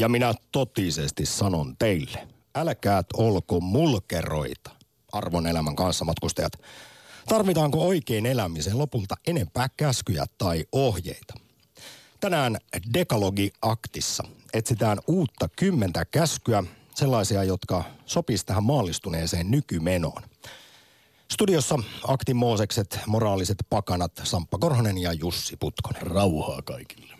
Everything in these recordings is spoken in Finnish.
Ja minä totisesti sanon teille, älkäät olko mulkeroita, arvon elämän kanssa matkustajat. Tarvitaanko oikein elämisen lopulta enempää käskyjä tai ohjeita? Tänään Dekalogi-aktissa etsitään uutta kymmentä käskyä, sellaisia, jotka sopis tähän maallistuneeseen nykymenoon. Studiossa Aktin Moosekset, moraaliset pakanat, Samppa Korhonen ja Jussi Putkonen. Rauhaa kaikille.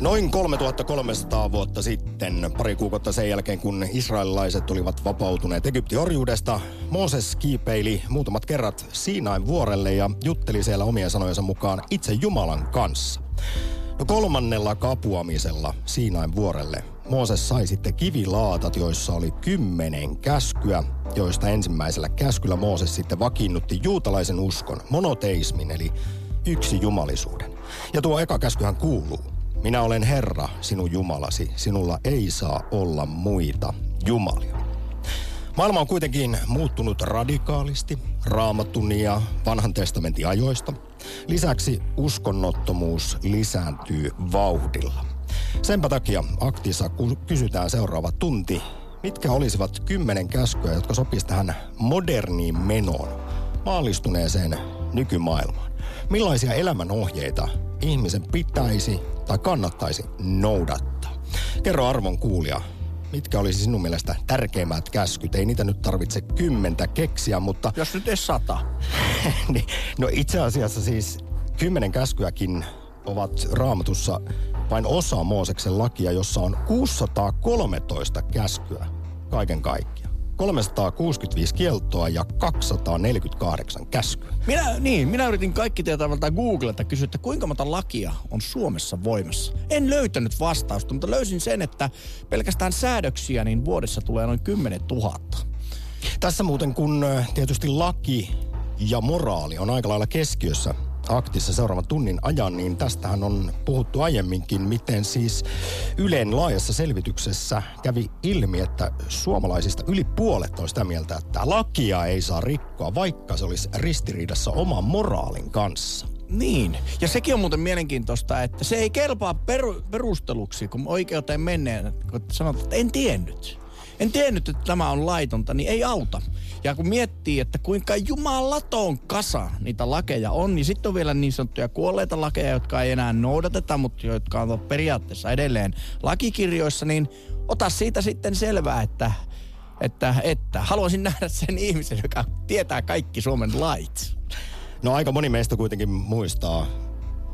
Noin 3300 vuotta sitten, pari kuukautta sen jälkeen kun israelilaiset olivat vapautuneet Egyptin orjuudesta, Mooses kiipeili muutamat kerrat Siinain vuorelle ja jutteli siellä omien sanojensa mukaan itse Jumalan kanssa. No kolmannella kapuamisella Siinain vuorelle Mooses sai sitten kivilaatat, joissa oli kymmenen käskyä, joista ensimmäisellä käskyllä Mooses sitten vakiinnutti juutalaisen uskon, monoteismin eli yksi jumalisuuden. Ja tuo eka käskyhän kuuluu, minä olen Herra, sinun Jumalasi, sinulla ei saa olla muita jumalia. Maailma on kuitenkin muuttunut radikaalisti raamatun ja vanhan testamentin ajoista. Lisäksi uskonnottomuus lisääntyy vauhdilla. Senpä takia aktissa kysytään seuraava tunti, mitkä olisivat kymmenen käskyä, jotka sopisivat tähän moderniin menoon, maallistuneeseen nykymaailmaan. Millaisia elämänohjeita ihmisen pitäisi tai kannattaisi noudattaa? Kerro arvon kuulija, mitkä olisi sinun mielestä tärkeimmät käskyt? Ei niitä nyt tarvitse kymmentä keksiä, mutta... Jos nyt ei sata. niin, no itse asiassa siis kymmenen käskyäkin ovat raamatussa vain osa Mooseksen lakia, jossa on 613 käskyä kaiken kaikkiaan. 365 kieltoa ja 248 käskyä. Minä, niin, minä yritin kaikki tietää valtaa Googleta kysyä, että kuinka monta lakia on Suomessa voimassa. En löytänyt vastausta, mutta löysin sen, että pelkästään säädöksiä niin vuodessa tulee noin 10 000. Tässä muuten kun tietysti laki ja moraali on aika lailla keskiössä aktissa seuraavan tunnin ajan, niin tästähän on puhuttu aiemminkin, miten siis Ylen laajassa selvityksessä kävi ilmi, että suomalaisista yli puolet on sitä mieltä, että lakia ei saa rikkoa, vaikka se olisi ristiriidassa oman moraalin kanssa. Niin, ja sekin on muuten mielenkiintoista, että se ei kelpaa peru, perusteluksi, kun oikeuteen menneen, kun sanotaan, että en tiennyt. En tiennyt, että tämä on laitonta, niin ei auta. Ja kun miettii, että kuinka jumalaton kasa niitä lakeja on, niin sitten on vielä niin sanottuja kuolleita lakeja, jotka ei enää noudateta, mutta jotka on periaatteessa edelleen lakikirjoissa, niin ota siitä sitten selvää, että, että, että haluaisin nähdä sen ihmisen, joka tietää kaikki Suomen lait. No aika moni meistä kuitenkin muistaa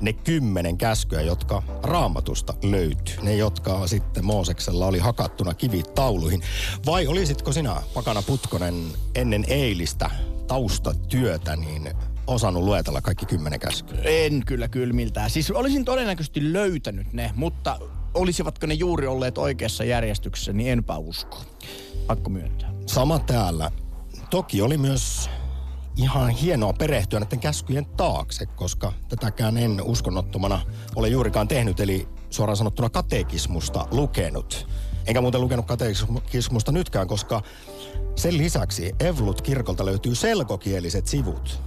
ne kymmenen käskyä, jotka raamatusta löytyy. Ne, jotka sitten Mooseksella oli hakattuna kivitauluihin. Vai olisitko sinä, Pakana Putkonen, ennen eilistä taustatyötä, niin osannut luetella kaikki kymmenen käskyä? En kyllä kylmiltään. Siis olisin todennäköisesti löytänyt ne, mutta olisivatko ne juuri olleet oikeassa järjestyksessä, niin enpä usko. Pakko myöntää. Sama täällä. Toki oli myös ihan hienoa perehtyä näiden käskyjen taakse, koska tätäkään en uskonnottomana ole juurikaan tehnyt, eli suoraan sanottuna katekismusta lukenut. Enkä muuten lukenut katekismusta nytkään, koska sen lisäksi Evlut-kirkolta löytyy selkokieliset sivut.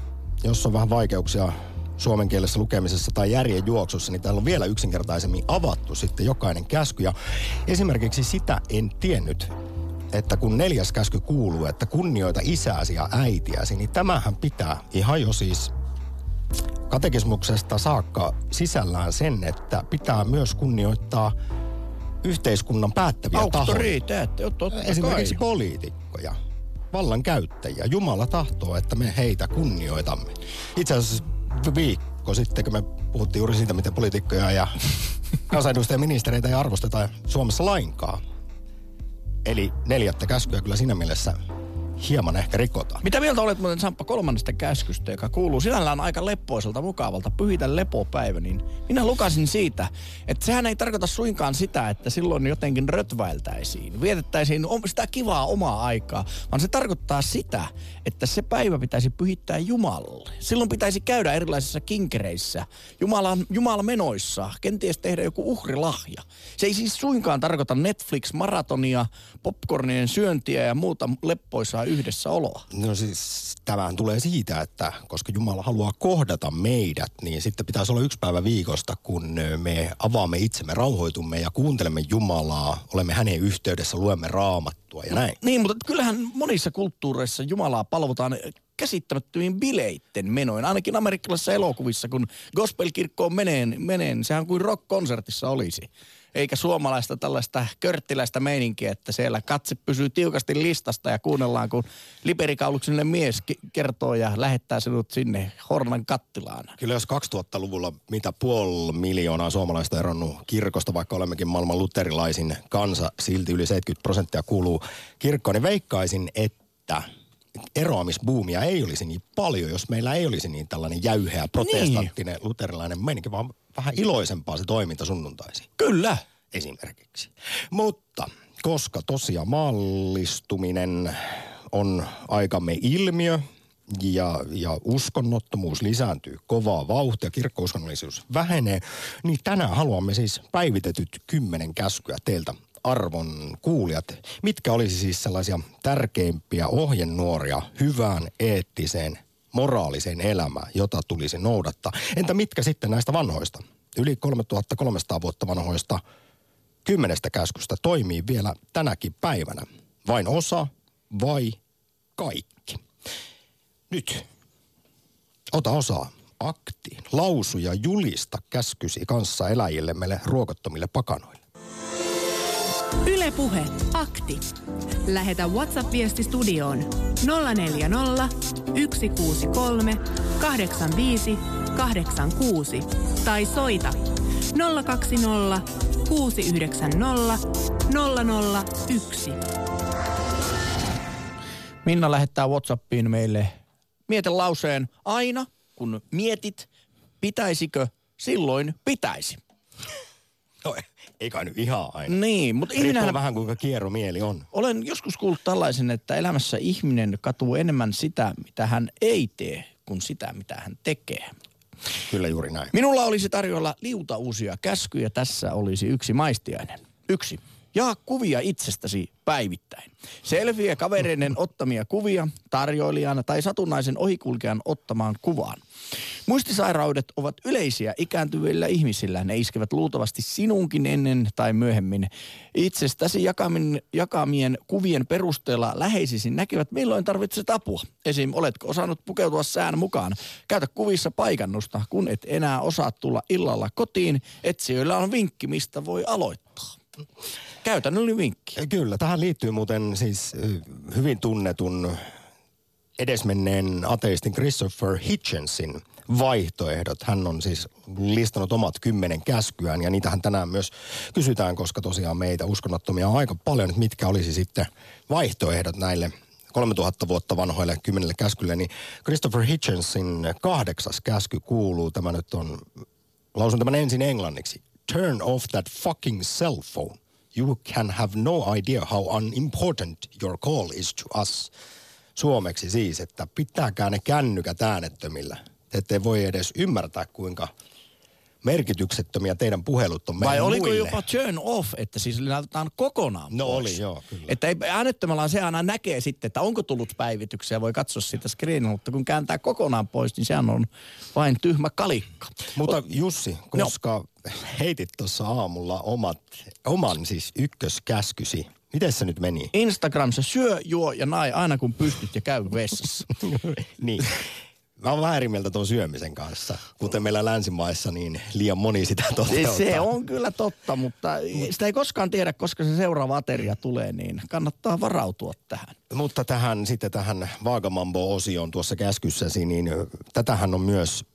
Jos on vähän vaikeuksia suomen kielessä lukemisessa tai järjen juoksussa, niin täällä on vielä yksinkertaisemmin avattu sitten jokainen käsky. Ja esimerkiksi sitä en tiennyt, että kun neljäs käsky kuuluu, että kunnioita isääsi ja äitiäsi, niin tämähän pitää ihan jo siis katekismuksesta saakka sisällään sen, että pitää myös kunnioittaa yhteiskunnan päättäviä tahoja. Esimerkiksi kai. poliitikkoja, vallankäyttäjiä. Jumala tahtoo, että me heitä kunnioitamme. Itse asiassa viikko sitten, kun me puhuttiin juuri siitä, miten poliitikkoja ja kansanedustajia ei arvosteta Suomessa lainkaan Eli neljättä käskyä kyllä siinä mielessä hieman ehkä rikotaan. Mitä mieltä olet muuten Samppa kolmannesta käskystä, joka kuuluu sinällään aika leppoiselta mukavalta pyhitä lepopäivä, niin minä lukasin siitä, että sehän ei tarkoita suinkaan sitä, että silloin jotenkin rötväiltäisiin, vietettäisiin sitä kivaa omaa aikaa, vaan se tarkoittaa sitä, että se päivä pitäisi pyhittää Jumalalle. Silloin pitäisi käydä erilaisissa kinkereissä, Jumalan, Jumalan menoissa, kenties tehdä joku uhrilahja. Se ei siis suinkaan tarkoita Netflix-maratonia, popcornien syöntiä ja muuta leppoisaa yhdessäoloa. No siis tämähän tulee siitä, että koska Jumala haluaa kohdata meidät, niin sitten pitäisi olla yksi päivä viikosta, kun me avaamme itsemme, rauhoitumme ja kuuntelemme Jumalaa, olemme hänen yhteydessä, luemme raamattua ja näin. Niin, mutta kyllähän monissa kulttuureissa Jumalaa palvotaan käsittämättömiin bileitten menoin. Ainakin amerikkalaisissa elokuvissa, kun gospelkirkkoon meneen, meneen, sehän kuin rock-konsertissa olisi eikä suomalaista tällaista körttiläistä meininkiä, että siellä katse pysyy tiukasti listasta ja kuunnellaan, kun liperikauluksinen mies kertoo ja lähettää sinut sinne Hornan kattilaan. Kyllä jos 2000-luvulla mitä puoli miljoonaa suomalaista eronnut kirkosta, vaikka olemmekin maailman luterilaisin kansa, silti yli 70 prosenttia kuuluu kirkkoon, niin veikkaisin, että eroamisbuumia ei olisi niin paljon, jos meillä ei olisi niin tällainen jäyheä protestanttinen niin. luterilainen meininki, vaan vähän iloisempaa se toiminta sunnuntaisin. Kyllä. Esimerkiksi. Mutta koska tosiaan maallistuminen on aikamme ilmiö, ja, ja uskonnottomuus lisääntyy kovaa vauhtia, kirkkouskonnollisuus vähenee, niin tänään haluamme siis päivitetyt kymmenen käskyä teiltä arvon kuulijat. Mitkä olisi siis sellaisia tärkeimpiä ohjenuoria hyvään, eettiseen, moraaliseen elämään, jota tulisi noudattaa? Entä mitkä sitten näistä vanhoista, yli 3300 vuotta vanhoista kymmenestä käskystä toimii vielä tänäkin päivänä? Vain osa vai kaikki? Nyt ota osaa aktiin, lausu ja julista käskysi kanssa eläjille meille ruokottomille pakanoille. Ylepuhe akti. Lähetä WhatsApp-viesti studioon 040 163 85 86 tai soita 020 690 001. Minna lähettää WhatsAppiin meille mietelauseen aina, kun mietit, pitäisikö, silloin pitäisi. No, ei kai nyt ihan aina. Niin, mutta ihminen... vähän kuinka kierro mieli on. Olen joskus kuullut tällaisen, että elämässä ihminen katuu enemmän sitä, mitä hän ei tee, kuin sitä, mitä hän tekee. Kyllä juuri näin. Minulla olisi tarjolla liuta uusia käskyjä. Tässä olisi yksi maistiainen. Yksi. Jaa kuvia itsestäsi päivittäin. Selviä kavereiden ottamia kuvia tarjoilijana tai satunnaisen ohikulkejan ottamaan kuvaan. Muistisairaudet ovat yleisiä ikääntyvillä ihmisillä. Ne iskevät luultavasti sinunkin ennen tai myöhemmin. Itsestäsi jakamien, jakamien kuvien perusteella läheisisi näkevät, milloin tarvitset apua. Esim. oletko osannut pukeutua sään mukaan. Käytä kuvissa paikannusta, kun et enää osaa tulla illalla kotiin. Etsijöillä on vinkki, mistä voi aloittaa. Käytännöllinen vinkki. Kyllä, tähän liittyy muuten siis hyvin tunnetun edesmenneen ateistin Christopher Hitchensin vaihtoehdot. Hän on siis listannut omat kymmenen käskyään ja niitähän tänään myös kysytään, koska tosiaan meitä uskonnottomia on aika paljon, että mitkä olisi sitten vaihtoehdot näille 3000 vuotta vanhoille kymmenelle käskylle, niin Christopher Hitchensin kahdeksas käsky kuuluu, tämä nyt on, lausun tämän ensin englanniksi. Turn off that fucking cell phone. You can have no idea how unimportant your call is to us. Suomeksi siis, että pitääkää ne kännykät äänettömillä. Te ette voi edes ymmärtää, kuinka merkityksettömiä teidän puhelut on Vai oliko muille. jopa turn off, että siis laitetaan kokonaan No pois. oli, joo, kyllä. Että ei, äänettömällä se aina näkee sitten, että onko tullut päivityksiä, voi katsoa siitä screenilla, mutta kun kääntää kokonaan pois, niin sehän on vain tyhmä kalikka. Mutta Jussi, koska no. heitit tuossa aamulla omat, oman siis ykköskäskysi, miten se nyt meni? Instagram, se syö, juo ja nai aina kun pystyt ja käy vessassa. niin. Mä oon vähän eri mieltä tuon syömisen kanssa. Kuten meillä länsimaissa, niin liian moni sitä toteuttaa. Se on kyllä totta, mutta sitä ei koskaan tiedä, koska se seuraava ateria tulee, niin kannattaa varautua tähän. Mutta tähän sitten tähän Vaagamambo-osioon tuossa käskyssäsi, niin tätähän on myös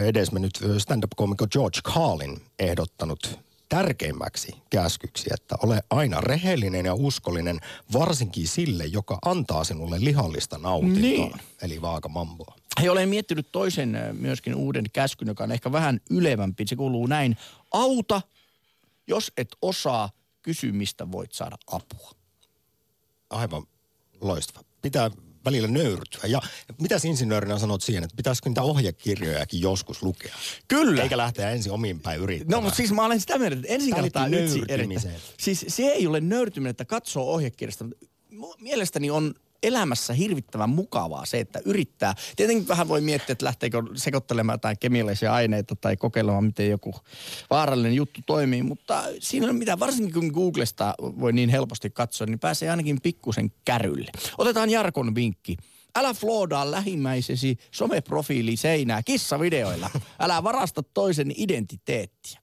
edesmennyt stand-up-komikko George Carlin ehdottanut tärkeimmäksi käskyksi, että ole aina rehellinen ja uskollinen, varsinkin sille, joka antaa sinulle lihallista nautintoa, Niin. eli vaakamamboa. Hei, olen miettinyt toisen myöskin uuden käskyn, joka on ehkä vähän ylevämpi. Se kuuluu näin. Auta, jos et osaa, kysy mistä voit saada apua. Aivan loistava. Pitää välillä nöyrtyä. Ja mitäs insinöörinä sanot siihen, että pitäisikö niitä ohjekirjojakin joskus lukea? Kyllä. Eikä lähteä ensin omiin päin yrittämään. No, mutta siis mä olen sitä mieltä, että ensin kannattaa nöyrtymiseen. Siis se ei ole nöyrtyminen, että katsoo ohjekirjasta. Mielestäni on elämässä hirvittävän mukavaa se, että yrittää. Tietenkin vähän voi miettiä, että lähteekö sekoittelemaan jotain kemiallisia aineita tai kokeilemaan, miten joku vaarallinen juttu toimii. Mutta siinä on mitä, varsinkin kun Googlesta voi niin helposti katsoa, niin pääsee ainakin pikkusen kärylle. Otetaan Jarkon vinkki. Älä floodaa lähimmäisesi someprofiili seinää kissavideoilla. Älä varasta toisen identiteettiä.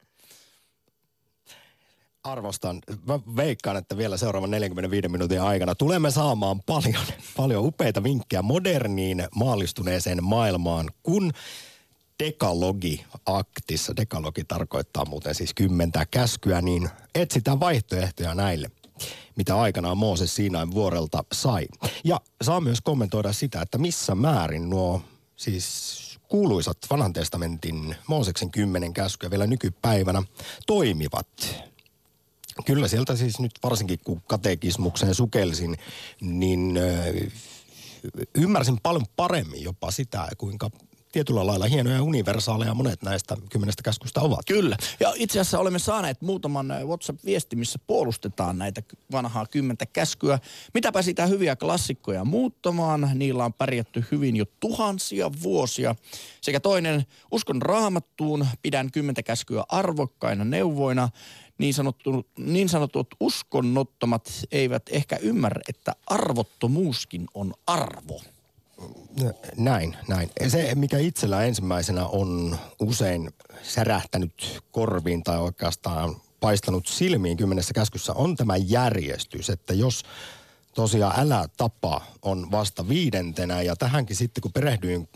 Arvostan. Mä veikkaan, että vielä seuraavan 45 minuutin aikana tulemme saamaan paljon, paljon upeita vinkkejä moderniin maallistuneeseen maailmaan, kun dekalogi aktissa, dekalogi tarkoittaa muuten siis kymmentä käskyä, niin etsitään vaihtoehtoja näille mitä aikanaan Mooses Siinain vuorelta sai. Ja saa myös kommentoida sitä, että missä määrin nuo siis kuuluisat vanhan testamentin Mooseksen kymmenen käskyä vielä nykypäivänä toimivat. Kyllä sieltä siis nyt varsinkin kun katekismukseen sukelsin, niin ymmärsin paljon paremmin jopa sitä, kuinka tietyllä lailla hienoja ja universaaleja monet näistä kymmenestä käskystä ovat. Kyllä. Ja itse asiassa olemme saaneet muutaman WhatsApp-viesti, missä puolustetaan näitä vanhaa kymmentä käskyä. Mitäpä sitä hyviä klassikkoja muuttamaan. Niillä on pärjätty hyvin jo tuhansia vuosia. Sekä toinen, uskon raamattuun, pidän kymmentä käskyä arvokkaina neuvoina. Niin, sanottu, niin sanotut uskonnottomat eivät ehkä ymmärrä, että arvottomuuskin on arvo. Näin, näin. Se, mikä itsellä ensimmäisenä on usein särähtänyt korviin tai oikeastaan paistanut silmiin kymmenessä käskyssä, on tämä järjestys, että jos tosiaan älä tapa on vasta viidentenä ja tähänkin sitten kun perehdyin,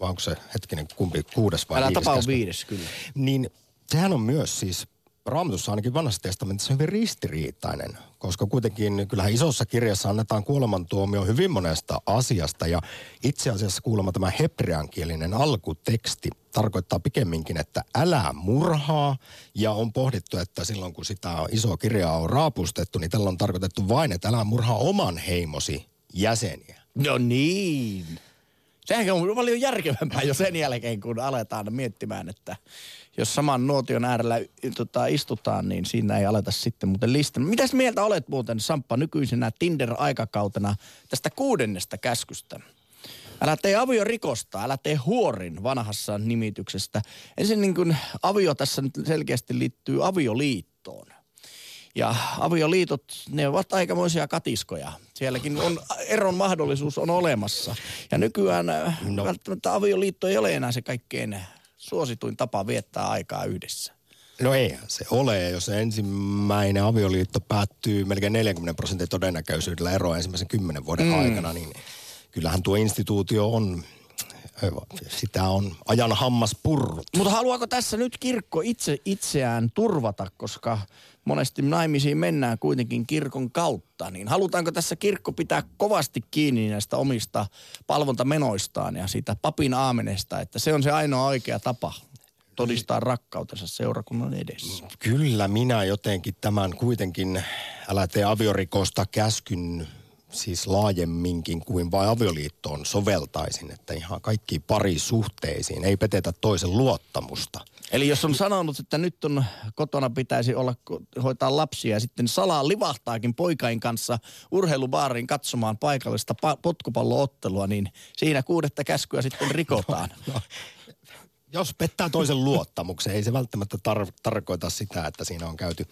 vai onko se hetkinen kumpi, kuudes vai Älä viides tapa on käsky? viides, kyllä. Niin sehän on myös siis Raamatussa ainakin vanhassa testamentissa hyvin ristiriitainen, koska kuitenkin kyllähän isossa kirjassa annetaan kuolemantuomio hyvin monesta asiasta ja itse asiassa kuulemma tämä hebreankielinen alkuteksti tarkoittaa pikemminkin, että älä murhaa ja on pohdittu, että silloin kun sitä isoa kirjaa on raapustettu, niin tällä on tarkoitettu vain, että älä murhaa oman heimosi jäseniä. No niin. Sehän on paljon järkevämpää jo sen jälkeen, kun aletaan miettimään, että jos saman nuotion äärellä tota, istutaan, niin siinä ei aleta sitten muuten listan. Mitäs mieltä olet muuten, Samppa, nykyisenä Tinder-aikakautena tästä kuudennesta käskystä? Älä tee aviorikosta, älä tee huorin vanhassa nimityksestä. Ensin niin kuin avio tässä nyt selkeästi liittyy avioliittoon. Ja avioliitot, ne ovat aikamoisia katiskoja. Sielläkin on, eron mahdollisuus on olemassa. Ja nykyään no. No. välttämättä avioliitto ei ole enää se kaikkein suosituin tapa viettää aikaa yhdessä. No eihän se ole. Jos ensimmäinen avioliitto päättyy melkein 40 prosentin todennäköisyydellä eroa ensimmäisen kymmenen vuoden mm. aikana, niin kyllähän tuo instituutio on, sitä on ajan hammas purrut. Mutta haluaako tässä nyt kirkko itse itseään turvata, koska monesti naimisiin mennään kuitenkin kirkon kautta, niin halutaanko tässä kirkko pitää kovasti kiinni näistä omista palvontamenoistaan ja siitä papin aamenesta, että se on se ainoa oikea tapa todistaa rakkautensa seurakunnan edessä. Kyllä minä jotenkin tämän kuitenkin, älä tee aviorikosta käskyn siis laajemminkin kuin vain avioliittoon soveltaisin, että ihan kaikkiin parisuhteisiin ei petetä toisen luottamusta. Eli jos on sanonut, että nyt on kotona pitäisi olla hoitaa lapsia ja sitten salaa livahtaakin poikain kanssa urheilubaariin katsomaan paikallista pa- potkupalloottelua, niin siinä kuudetta käskyä sitten rikotaan. No, jos pettää toisen luottamuksen, ei se välttämättä tar- tarkoita sitä, että siinä on käyty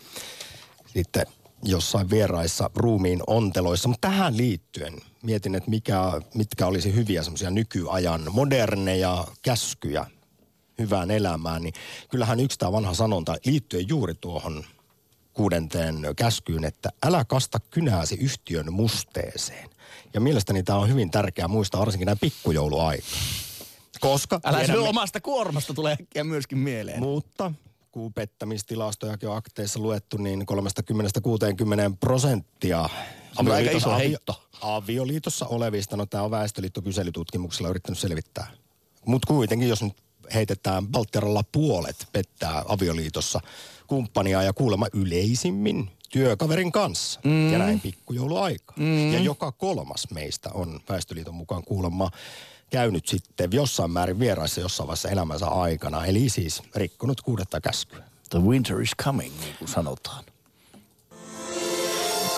sitten jossain vieraissa ruumiin onteloissa. Mutta tähän liittyen mietin, että mikä, mitkä olisi hyviä semmoisia nykyajan moderneja käskyjä hyvään elämään. Niin kyllähän yksi tämä vanha sanonta liittyen juuri tuohon kuudenteen käskyyn, että älä kasta kynääsi yhtiön musteeseen. Ja mielestäni tämä on hyvin tärkeää muistaa varsinkin näin pikkujouluaika. Koska Älä tiedämme- omasta kuormasta tulee äkkiä myöskin mieleen. mutta kun pettämistilastojakin on akteissa luettu, niin 30-60 prosenttia on aika iso heitto. avioliitossa olevista, no tämä on Väestöliitto kyselytutkimuksella yrittänyt selvittää. Mutta kuitenkin, jos nyt heitetään Baltiaralla puolet pettää avioliitossa kumppania ja kuulemma yleisimmin työkaverin kanssa. Mm. Ja näin pikkujouluaika. Mm. Ja joka kolmas meistä on Väestöliiton mukaan kuulemma käynyt sitten jossain määrin vieraissa jossain vaiheessa elämänsä aikana. Eli siis rikkonut kuudetta käskyä. The winter is coming, niin kuin sanotaan.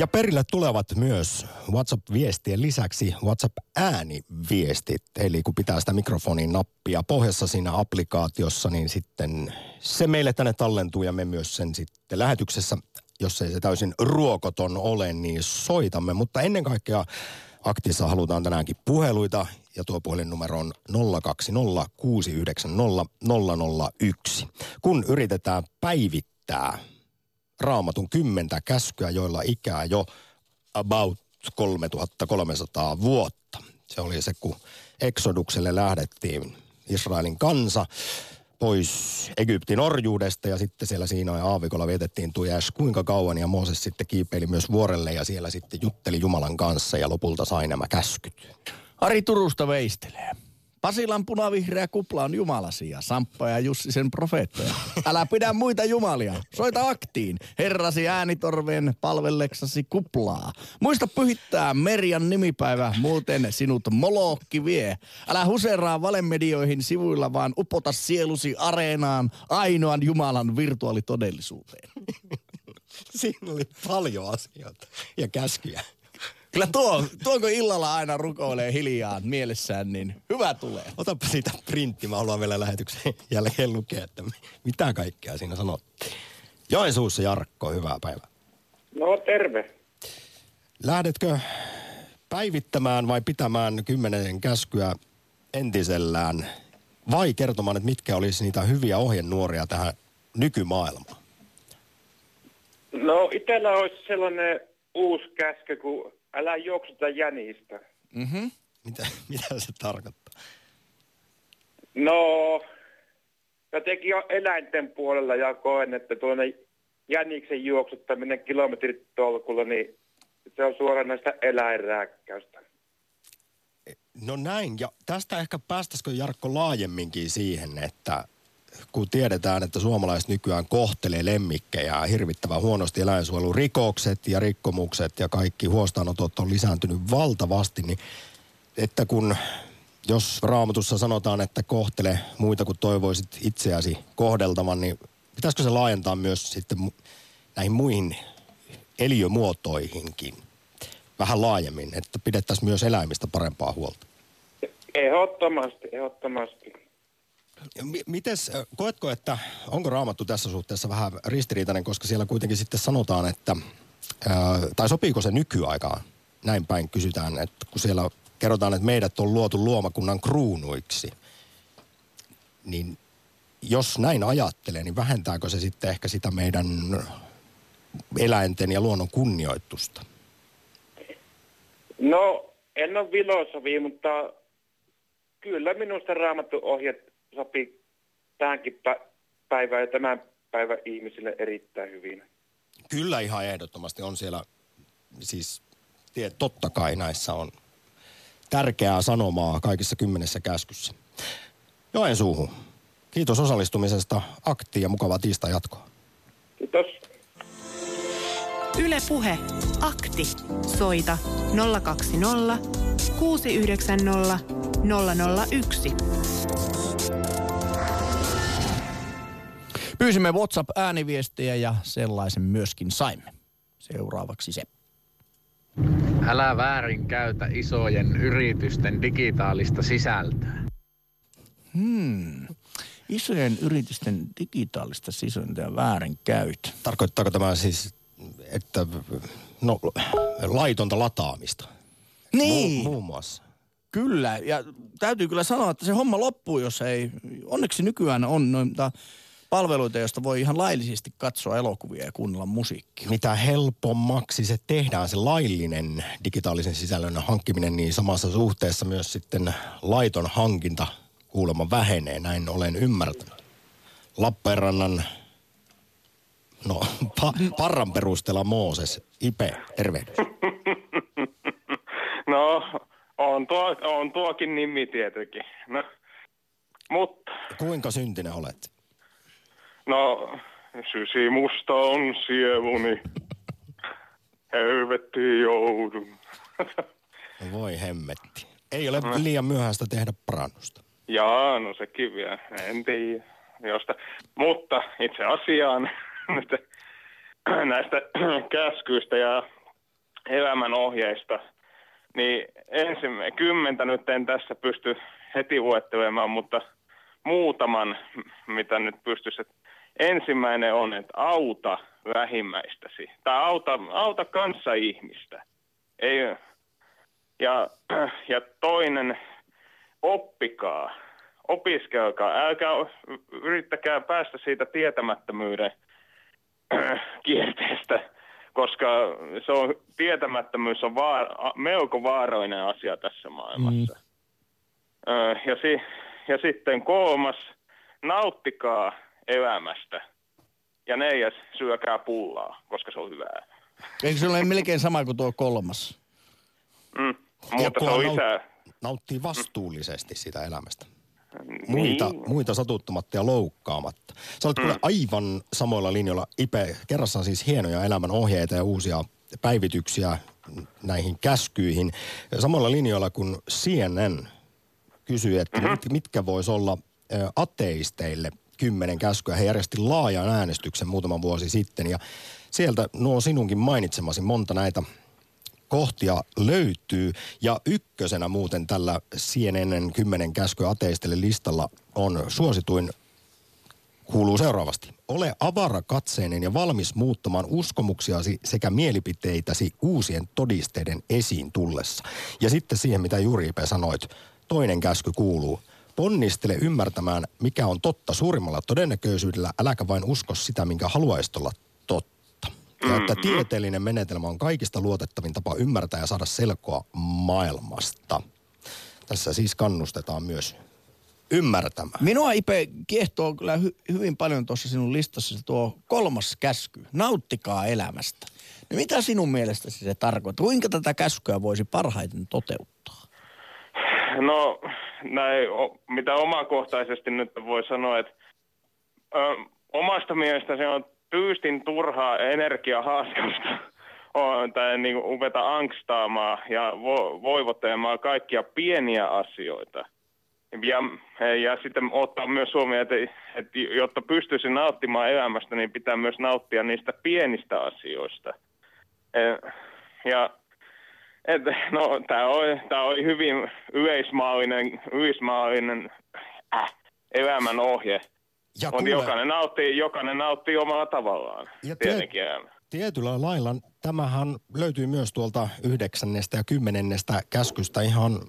Ja perille tulevat myös WhatsApp-viestien lisäksi WhatsApp-ääniviestit. Eli kun pitää sitä mikrofonin nappia pohjassa siinä applikaatiossa, niin sitten se meille tänne tallentuu ja me myös sen sitten lähetyksessä, jos ei se täysin ruokoton ole, niin soitamme. Mutta ennen kaikkea aktissa halutaan tänäänkin puheluita ja tuo puhelinnumero on 020 690 001. Kun yritetään päivittää raamatun kymmentä käskyä, joilla ikää jo about 3300 vuotta. Se oli se, kun Exodukselle lähdettiin Israelin kansa pois Egyptin orjuudesta ja sitten siellä siinä ja aavikolla vietettiin tujash kuinka kauan ja Mooses sitten kiipeili myös vuorelle ja siellä sitten jutteli Jumalan kanssa ja lopulta sai nämä käskyt. Ari Turusta veistelee. Pasilan punavihreä kupla on jumalasi ja Samppa ja Jussi sen profeettoja. Älä pidä muita jumalia. Soita aktiin. Herrasi äänitorven palvelleksasi kuplaa. Muista pyhittää Merjan nimipäivä, muuten sinut molokki vie. Älä huseraa valemedioihin sivuilla, vaan upota sielusi areenaan ainoan Jumalan virtuaalitodellisuuteen. Siinä oli paljon asioita ja käskyjä. Kyllä tuo, tuo kun illalla aina rukoilee hiljaa mielessään, niin hyvä tulee. Otapa siitä printti, mä haluan vielä lähetyksen jälkeen lukea, että mitä kaikkea siinä sanottiin. Joensuussa Jarkko, hyvää päivää. No terve. Lähdetkö päivittämään vai pitämään kymmenen käskyä entisellään vai kertomaan, että mitkä olisi niitä hyviä ohjenuoria tähän nykymaailmaan? No itellä olisi sellainen uusi käsky, kun älä juoksuta jänistä. Mm-hmm. Mitä, mitä se tarkoittaa? No, jotenkin on eläinten puolella ja koen, että tuonne jäniksen juoksuttaminen kilometritolkulla, niin se on suoranaista eläinrääkkäystä. No näin, ja tästä ehkä päästäisikö Jarkko laajemminkin siihen, että kun tiedetään, että suomalaiset nykyään kohtelee lemmikkejä hirvittävän huonosti eläinsuojelurikokset ja rikkomukset ja kaikki huostaanotot on lisääntynyt valtavasti, niin että kun jos raamatussa sanotaan, että kohtele muita kuin toivoisit itseäsi kohdeltavan, niin pitäisikö se laajentaa myös sitten näihin muihin eliömuotoihinkin vähän laajemmin, että pidettäisiin myös eläimistä parempaa huolta? Ehdottomasti, ehdottomasti. Mites, koetko, että onko raamattu tässä suhteessa vähän ristiriitainen, koska siellä kuitenkin sitten sanotaan, että, tai sopiiko se nykyaikaan? Näin päin kysytään, että kun siellä kerrotaan, että meidät on luotu luomakunnan kruunuiksi, niin jos näin ajattelee, niin vähentääkö se sitten ehkä sitä meidän eläinten ja luonnon kunnioitusta? No, en ole filosofi, mutta kyllä minusta raamattu ohjeet sopii tähänkin pä- päivään ja tämän päivän ihmisille erittäin hyvin. Kyllä ihan ehdottomasti on siellä, siis tie, totta kai näissä on tärkeää sanomaa kaikissa kymmenessä käskyssä. Joensuuhun. Kiitos osallistumisesta aktiin ja mukavaa tiistai jatkoa. Kiitos. Ylepuhe akti. Soita 020 690 001. Pyysimme WhatsApp-ääniviestejä ja sellaisen myöskin saimme. Seuraavaksi se. Älä väärin käytä isojen yritysten digitaalista sisältöä. Hmm. Isojen yritysten digitaalista sisältöä väärinkäyttö. Tarkoittaako tämä siis, että no, laitonta lataamista? Niin. Mu- muun muassa. Kyllä, ja täytyy kyllä sanoa, että se homma loppuu, jos ei... Onneksi nykyään on noita palveluita, joista voi ihan laillisesti katsoa elokuvia ja kuunnella musiikkia. Mitä helpommaksi se tehdään, se laillinen digitaalisen sisällön hankkiminen, niin samassa suhteessa myös sitten laiton hankinta kuulemma vähenee, näin olen ymmärtänyt. Lappeenrannan, no pa, parran perusteella Mooses, Ipe, tervehdys. No, on, tuo, on tuokin nimi tietenkin. No, mutta, Kuinka syntinen olet? No, sysi musta on sievuni. Helvettiin joudun. No voi hemmetti. Ei ole liian myöhäistä tehdä parannusta. Jaa, no sekin vielä. En tiedä. Josta. Mutta itse asiaan näistä käskyistä ja elämän ohjeista, niin ensimmäinen kymmentä nyt en tässä pysty heti luettelemaan, mutta muutaman, mitä nyt pystyisi. että Ensimmäinen on, että auta lähimmäistäsi. Tai auta, auta kanssa ihmistä. Ei, ja, ja toinen, oppikaa, opiskelkaa, älkää yrittäkää päästä siitä tietämättömyyden kierteestä, koska se on, tietämättömyys on vaar, melko vaaroinen asia tässä maailmassa. Mm. Ja, si, ja sitten kolmas, nauttikaa elämästä. Ja neljäs, syökää pullaa, koska se on hyvää. Eikö se ole melkein sama kuin tuo kolmas? Mm. Mutta se on lisää. Nauttii vastuullisesti sitä elämästä. Muita, Niin. muita satuttamatta ja loukkaamatta. Sä olet mm. aivan samoilla linjoilla. Ipe, kerrassaan siis hienoja elämän ohjeita ja uusia päivityksiä näihin käskyihin. Samalla linjoilla kun CNN kysyi, että mm-hmm. mit, mitkä voisi olla ateisteille kymmenen käskyä. He järjesti laajan äänestyksen muutama vuosi sitten ja sieltä nuo sinunkin mainitsemasi monta näitä kohtia löytyy. Ja ykkösenä muuten tällä CNN 10 käskyä ateistille listalla on suosituin kuuluu seuraavasti. Ole avarakatseinen ja valmis muuttamaan uskomuksiasi sekä mielipiteitäsi uusien todisteiden esiin tullessa. Ja sitten siihen, mitä juuri Ipe sanoit, toinen käsky kuuluu. Ponnistele ymmärtämään, mikä on totta suurimmalla todennäköisyydellä, äläkä vain usko sitä, minkä haluaisit olla totta. Ja että tieteellinen menetelmä on kaikista luotettavin tapa ymmärtää ja saada selkoa maailmasta. Tässä siis kannustetaan myös ymmärtämään. Minua Ipe kiehtoo kyllä hy- hyvin paljon tuossa sinun listassa tuo kolmas käsky. Nauttikaa elämästä. No mitä sinun mielestäsi se tarkoittaa? Kuinka tätä käskyä voisi parhaiten toteuttaa? No, näin, mitä omakohtaisesti nyt voi sanoa, että ö, omasta mielestä se on tyystin turhaa energiahaaskausta on, tai niin kuin upeta angstaamaan ja vo, voivottelemaan kaikkia pieniä asioita. Ja, ja sitten ottaa myös huomioon, että, että jotta pystyisi nauttimaan elämästä, niin pitää myös nauttia niistä pienistä asioista. Eh, Ja et, no, tämä oli, tää oli hyvin yleismaallinen, yleismaallinen äh, elämän ohje. Ja Mutta jokainen nauttii, jokainen nauttii omalla tavallaan. Ja te- tietenkin elämä. Tietyllä lailla tämähän löytyy myös tuolta yhdeksännestä ja kymmenennestä käskystä ihan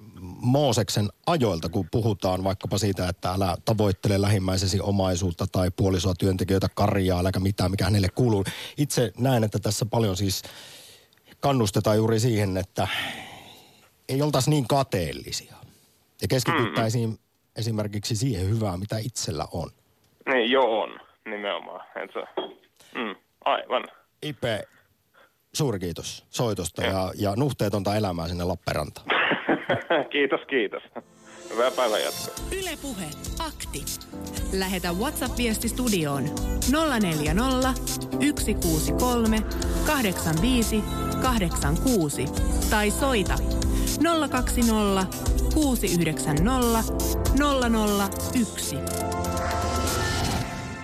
Mooseksen ajoilta, kun puhutaan vaikkapa siitä, että älä tavoittele lähimmäisesi omaisuutta tai puolisoa, työntekijöitä, karjaa, äläkä mitään, mikä hänelle kuuluu. Itse näen, että tässä paljon siis kannustetaan juuri siihen, että ei oltaisi niin kateellisia. Ja keskityttäisiin mm. esimerkiksi siihen hyvään, mitä itsellä on. Niin, joo on, nimenomaan. Et se, mm, aivan. Ipe, suuri kiitos soitosta ja, ja nuhteetonta elämää sinne Lappeenrantaan. kiitos, kiitos. Hyvää päivän jatkoa. Ylepuhe akti. Lähetä WhatsApp-viesti studioon 040 163 85 86 tai soita 020 690 001.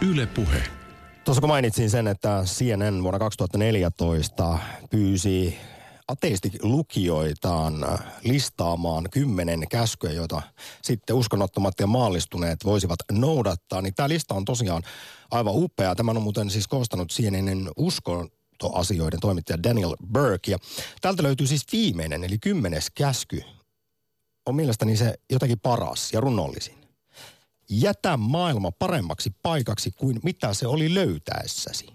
Yle Puhe. Tuossa kun mainitsin sen, että CNN vuonna 2014 pyysi ateistilukijoitaan listaamaan kymmenen käskyä, joita sitten uskonnottomat ja maallistuneet voisivat noudattaa, niin tämä lista on tosiaan aivan upea. Tämän on muuten siis koostanut CNNn uskontoasioiden toimittaja Daniel Burke. Ja täältä löytyy siis viimeinen, eli kymmenes käsky on mielestäni se jotenkin paras ja runollisin. Jätä maailma paremmaksi paikaksi kuin mitä se oli löytäessäsi.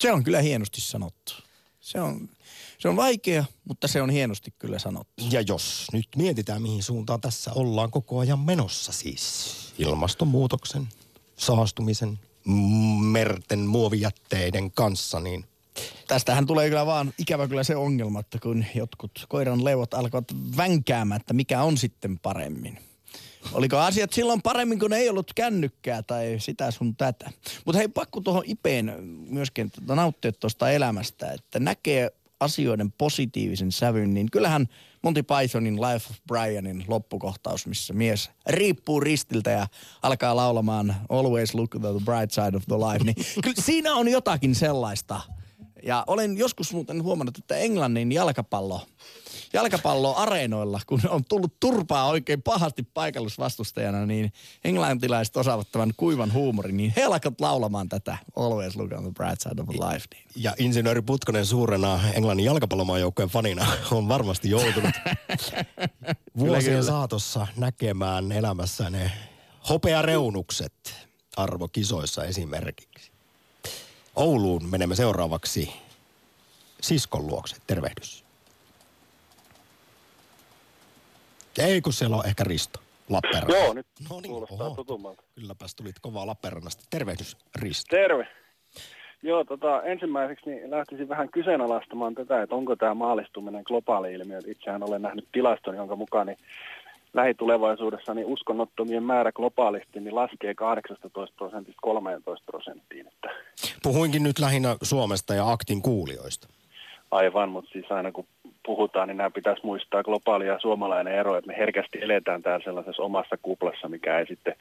Se on kyllä hienosti sanottu. Se on, se on vaikea, mutta se on hienosti kyllä sanottu. Ja jos nyt mietitään, mihin suuntaan tässä ollaan koko ajan menossa siis. Ilmastonmuutoksen, saastumisen, merten muovijätteiden kanssa, niin Tästähän tulee kyllä vaan ikävä kyllä se ongelma, että kun jotkut koiran leuvot alkavat vänkäämään, että mikä on sitten paremmin. Oliko asiat silloin paremmin, kun ei ollut kännykkää tai sitä sun tätä. Mutta hei, pakko tuohon Ipeen myöskin tota nauttia tuosta elämästä, että näkee asioiden positiivisen sävyn, niin kyllähän Monty Pythonin Life of Brianin loppukohtaus, missä mies riippuu ristiltä ja alkaa laulamaan Always look the bright side of the life, niin kyllä siinä on jotakin sellaista. Ja olen joskus muuten huomannut, että Englannin jalkapallo, jalkapalloareenoilla, kun on tullut turpaa oikein pahasti paikallisvastustajana, niin englantilaiset osaavat tämän kuivan huumorin, niin he alkavat laulamaan tätä Always look on the bright side of life. Niin. Ja insinööri Putkonen suurena Englannin jalkapallomaajoukkojen fanina on varmasti joutunut vuosien saatossa näkemään elämässä ne hopeareunukset arvokisoissa esimerkiksi. Ouluun menemme seuraavaksi siskon luokse. Tervehdys. Ei, kun siellä on ehkä Risto Lappeenrannasta. Joo, nyt No niin, kuulostaa oho. tutummalta. Kylläpäs tulit kovaa Lappeenrannasta. Tervehdys, Risto. Terve. Joo, tota, ensimmäiseksi niin lähtisin vähän kyseenalaistamaan tätä, että onko tämä maalistuminen globaali ilmiö. Itsehän olen nähnyt tilaston, jonka mukaan niin lähitulevaisuudessa niin uskonnottomien määrä globaalisti niin laskee 18 prosentista 13 prosenttiin. Että Puhuinkin nyt lähinnä Suomesta ja aktin kuulijoista. Aivan, mutta siis aina kun puhutaan, niin nämä pitäisi muistaa globaali ja suomalainen ero, että me herkästi eletään täällä sellaisessa omassa kuplassa, mikä ei sitten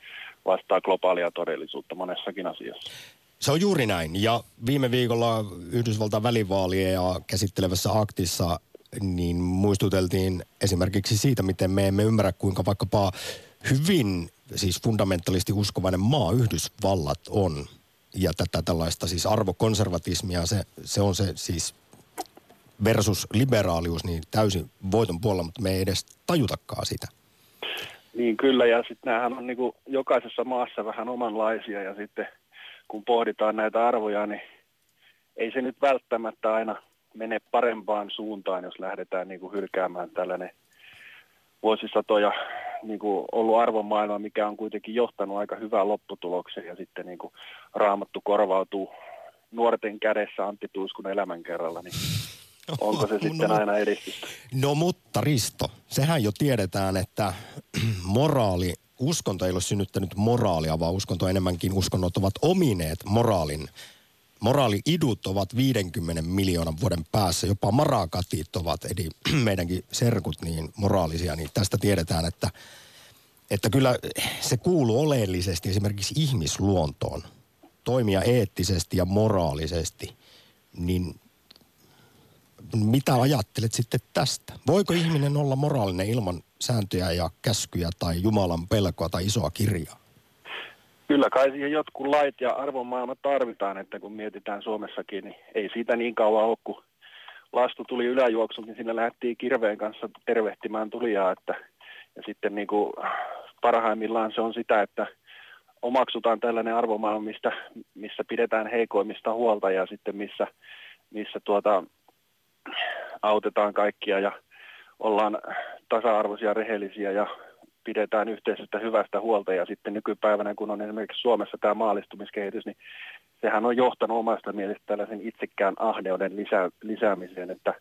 vastaa globaalia todellisuutta monessakin asiassa. Se on juuri näin. Ja viime viikolla Yhdysvaltain välivaalien ja käsittelevässä aktissa niin muistuteltiin esimerkiksi siitä, miten me emme ymmärrä, kuinka vaikkapa hyvin siis fundamentalisti uskovainen maa Yhdysvallat on. Ja tätä tällaista siis arvokonservatismia, se, se on se siis versus liberaalius, niin täysin voiton puolella, mutta me ei edes tajutakaan sitä. Niin kyllä, ja sitten näähän on niinku jokaisessa maassa vähän omanlaisia, ja sitten kun pohditaan näitä arvoja, niin ei se nyt välttämättä aina mene parempaan suuntaan, jos lähdetään niinku hylkäämään tällainen vuosisatoja niinku ollut arvomaailma, mikä on kuitenkin johtanut aika hyvään lopputulokseen, ja sitten niinku raamattu korvautuu nuorten kädessä Antti Tuiskun elämänkerralla, niin onko se sitten No. aina edistystä? No mutta Risto, sehän jo tiedetään, että moraali, uskonto ei ole synnyttänyt moraalia, vaan uskonto enemmänkin uskonnot ovat omineet moraalin. Moraali-idut ovat 50 miljoonan vuoden päässä, jopa marakatit ovat, eli meidänkin serkut niin moraalisia, niin tästä tiedetään, että, että kyllä se kuuluu oleellisesti esimerkiksi ihmisluontoon toimia eettisesti ja moraalisesti, niin mitä ajattelet sitten tästä? Voiko ihminen olla moraalinen ilman sääntöjä ja käskyjä tai Jumalan pelkoa tai isoa kirjaa? Kyllä kai siihen jotkut lait ja arvomaailmat tarvitaan, että kun mietitään Suomessakin, niin ei siitä niin kauan ole, kun lastu tuli yläjuoksuun, niin siinä lähdettiin kirveen kanssa tervehtimään tulijaa, että ja sitten niin kuin parhaimmillaan se on sitä, että omaksutaan tällainen arvomaailma, mistä, missä pidetään heikoimmista huolta ja sitten missä, missä tuota, autetaan kaikkia ja ollaan tasa-arvoisia, rehellisiä ja pidetään yhteisestä hyvästä huolta. Ja sitten nykypäivänä, kun on esimerkiksi Suomessa tämä maalistumiskehitys, niin sehän on johtanut omasta mielestä tällaisen itsekään ahneuden lisää, lisäämiseen, että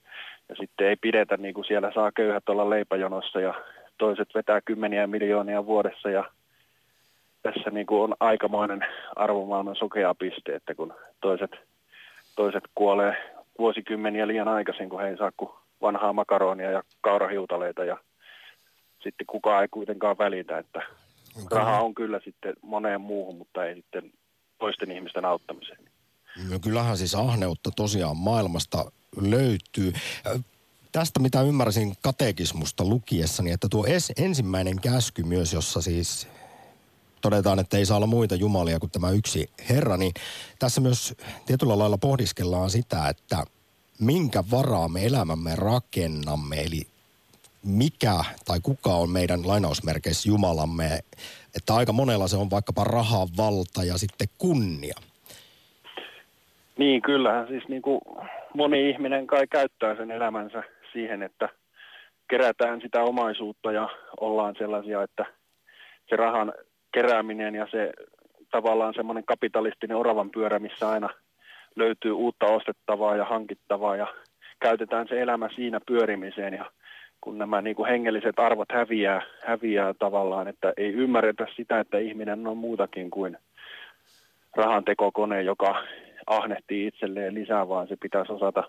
ja sitten ei pidetä niin kuin siellä saa köyhät olla leipäjonossa ja toiset vetää kymmeniä miljoonia vuodessa. Ja tässä niin kuin on aikamoinen arvomaailman sokea piste, että kun toiset, toiset kuolee vuosikymmeniä liian aikaisin, kun he ei saa kuin vanhaa makaronia ja kaurahiutaleita ja sitten kukaan ei kuitenkaan välitä, että rahaa on kyllä sitten moneen muuhun, mutta ei sitten toisten ihmisten auttamiseen. No kyllähän siis ahneutta tosiaan maailmasta löytyy. Tästä mitä ymmärsin katekismusta lukiessani, että tuo ensimmäinen käsky myös, jossa siis todetaan, että ei saa olla muita jumalia kuin tämä yksi Herra, niin tässä myös tietyllä lailla pohdiskellaan sitä, että minkä varaa me elämämme rakennamme, eli mikä tai kuka on meidän lainausmerkeissä Jumalamme. Että aika monella se on vaikkapa raha, valta ja sitten kunnia. Niin, kyllähän siis niin kuin moni ihminen kai käyttää sen elämänsä siihen, että kerätään sitä omaisuutta ja ollaan sellaisia, että se rahan kerääminen ja se tavallaan semmoinen kapitalistinen oravan pyörä, missä aina löytyy uutta ostettavaa ja hankittavaa ja käytetään se elämä siinä pyörimiseen ja kun nämä niin kuin hengelliset arvot häviää, häviää tavallaan, että ei ymmärretä sitä, että ihminen on muutakin kuin rahantekokone, joka ahnehtii itselleen lisää, vaan se pitäisi osata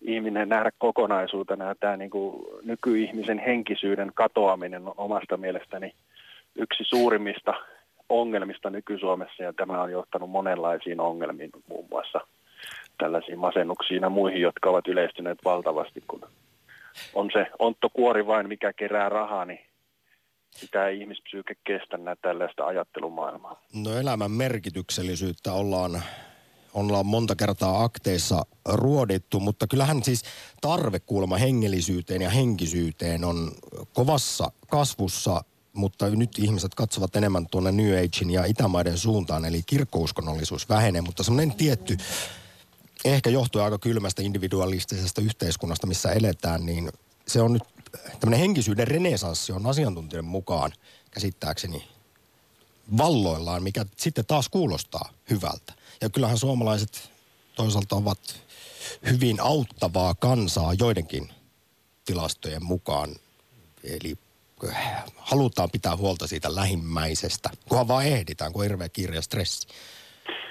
ihminen nähdä kokonaisuutena. Tämä niin kuin nykyihmisen henkisyyden katoaminen on omasta mielestäni yksi suurimmista ongelmista nyky-Suomessa ja tämä on johtanut monenlaisiin ongelmiin, muun muassa tällaisiin masennuksiin ja muihin, jotka ovat yleistyneet valtavasti, kun on se onttokuori vain, mikä kerää rahaa, niin sitä ei ihmispsyyke kestä näitä tällaista ajattelumaailmaa. No elämän merkityksellisyyttä ollaan, ollaan monta kertaa akteissa ruodittu, mutta kyllähän siis tarve kuulemma hengellisyyteen ja henkisyyteen on kovassa kasvussa mutta nyt ihmiset katsovat enemmän tuonne New Agein ja Itämaiden suuntaan, eli kirkkouskonnollisuus vähenee, mutta semmoinen tietty, ehkä johtuen aika kylmästä individualistisesta yhteiskunnasta, missä eletään, niin se on nyt tämmöinen henkisyyden renesanssi on asiantuntijan mukaan käsittääkseni valloillaan, mikä sitten taas kuulostaa hyvältä. Ja kyllähän suomalaiset toisaalta ovat hyvin auttavaa kansaa joidenkin tilastojen mukaan. Eli halutaan pitää huolta siitä lähimmäisestä, kunhan vaan ehditään, kun on hirveä kiire ja stressi.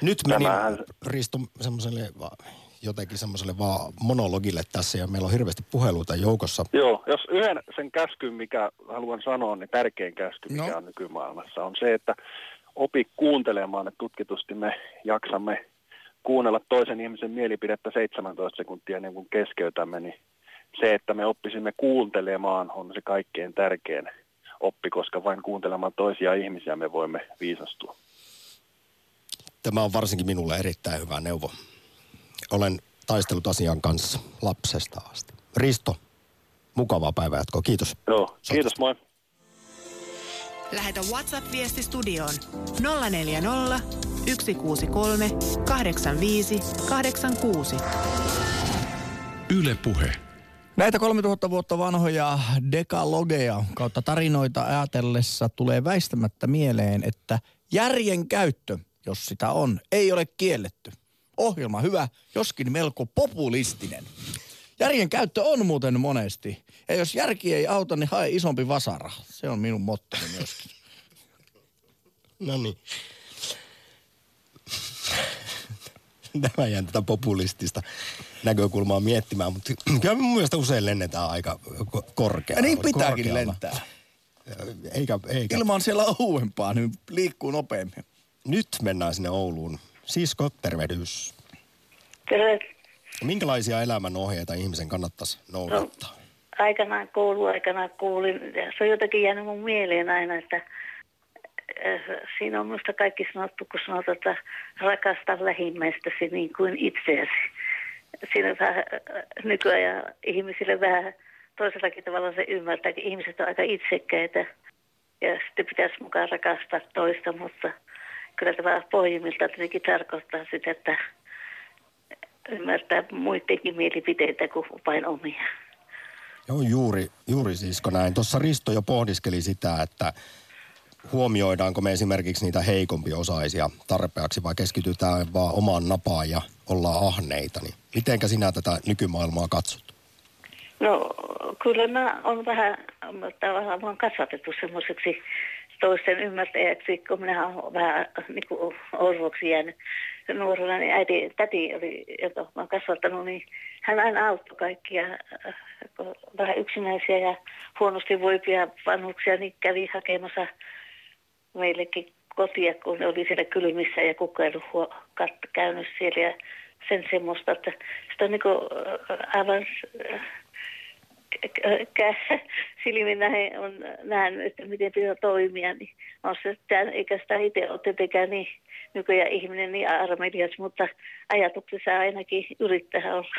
Nyt meni Tämähän... Risto semmoiselle jotenkin semmoiselle vaan monologille tässä ja meillä on hirveästi puheluita joukossa. Joo, jos yhden sen käskyn, mikä haluan sanoa, niin tärkein käsky, mikä no. on nykymaailmassa, on se, että opi kuuntelemaan, että tutkitusti me jaksamme kuunnella toisen ihmisen mielipidettä 17 sekuntia ennen kuin keskeytämme, niin se, että me oppisimme kuuntelemaan, on se kaikkein tärkein oppi, koska vain kuuntelemaan toisia ihmisiä me voimme viisastua. Tämä on varsinkin minulle erittäin hyvä neuvo. Olen taistellut asian kanssa lapsesta asti. Risto, mukavaa päivää Kiitos. Joo, kiitos, moi. Lähetä WhatsApp-viesti studioon 040 163 85 86. Yle Puhe. Näitä 3000 vuotta vanhoja dekalogeja kautta tarinoita ajatellessa tulee väistämättä mieleen, että järjen käyttö, jos sitä on, ei ole kielletty. Ohjelma hyvä, joskin melko populistinen. Järjen käyttö on muuten monesti. Ja jos järki ei auta, niin hae isompi vasara. Se on minun mottoni myöskin. no niin. Tämä jää tätä populistista näkökulmaa miettimään, mutta kyllä mun mielestä usein lennetään aika korkealla. Niin pitääkin korkealla. lentää. Eikä, eikä. Ilma on siellä ouempaa, niin liikkuu nopeammin. Nyt mennään sinne Ouluun. Sisko, tervehdys. Terve. Minkälaisia elämän ohjeita ihmisen kannattaisi noudattaa? No, aikanaan kouluaikana kuulin, ja se on jotenkin jäänyt mun mieleen aina, että siinä on minusta kaikki sanottu, kun sanotaan, että rakasta lähimmäistäsi niin kuin itseäsi siinä saa äh, nykyajan ihmisille vähän toisellakin tavalla se ymmärtää, että ihmiset on aika itsekkäitä ja sitten pitäisi mukaan rakastaa toista, mutta kyllä tämä pohjimmiltaan tietenkin tarkoittaa sitä, että ymmärtää muidenkin mielipiteitä kuin vain omia. Joo, juuri, juuri siisko näin. Tuossa Risto jo pohdiskeli sitä, että huomioidaanko me esimerkiksi niitä heikompiosaisia tarpeeksi vai keskitytään vaan omaan napaan ja ollaan ahneita. Niin mitenkä sinä tätä nykymaailmaa katsot? No kyllä mä on vähän, tavallaan mä oon kasvatettu semmoiseksi toisten ymmärtäjäksi, kun minä olen vähän niin kuin orvoksi jäänyt nuorena, niin äiti, täti oli, joka mä oon kasvattanut, niin hän aina auttoi kaikkia vähän yksinäisiä ja huonosti voipia vanhuksia, niin kävi hakemassa meillekin kotia, kun ne oli siellä kylmissä ja kukailu käynyt siellä ja sen semmoista, että sitä on niin aivan silmin näin on nähnyt, että miten pitää toimia, niin on se, että eikä sitä itse ole tietenkään niin nykyään ihminen niin armelias, mutta ajatuksessa ainakin yrittää olla.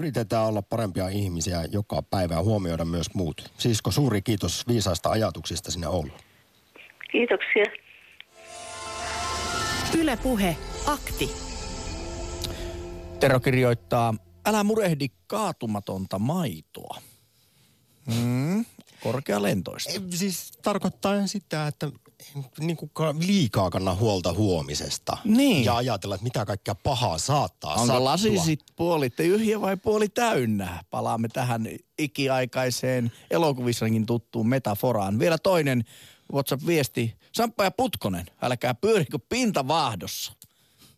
Yritetään olla parempia ihmisiä joka päivä ja huomioida myös muut. Siisko suuri kiitos viisaista ajatuksista sinne Ouluun. Kiitoksia. Ylepuhe akti. Tero kirjoittaa, älä murehdi kaatumatonta maitoa. Mm, korkealentoista. Ei, Siis tarkoittaa sitä, että niin kuin ka- liikaa kanna huolta huomisesta. Niin. Ja ajatella, että mitä kaikkea pahaa saattaa Onko sattua. lasi sit puoli tyhjä vai puoli täynnä? Palaamme tähän ikiaikaiseen elokuvissakin tuttuun metaforaan. Vielä toinen WhatsApp-viesti. Samppa ja Putkonen, älkää pyörikö pintavahdossa.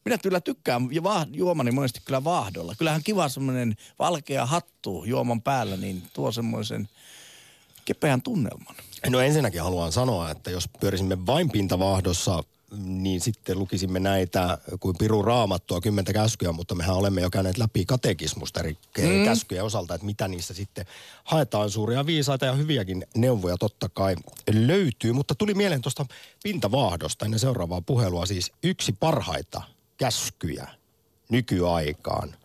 Minä kyllä tykkään ja vaah- juomani monesti kyllä vaahdolla. Kyllähän kiva semmoinen valkea hattu juoman päällä, niin tuo semmoisen kepeän tunnelman. No ensinnäkin haluan sanoa, että jos pyörisimme vain pintavahdossa, niin sitten lukisimme näitä kuin Piru Raamattua, kymmentä käskyä, mutta mehän olemme jo käyneet läpi katekismusta eri mm. käskyjen osalta, että mitä niissä sitten haetaan suuria viisaita ja hyviäkin neuvoja totta kai löytyy. Mutta tuli mieleen tuosta pintavahdosta ennen seuraavaa puhelua siis yksi parhaita käskyjä nykyaikaan.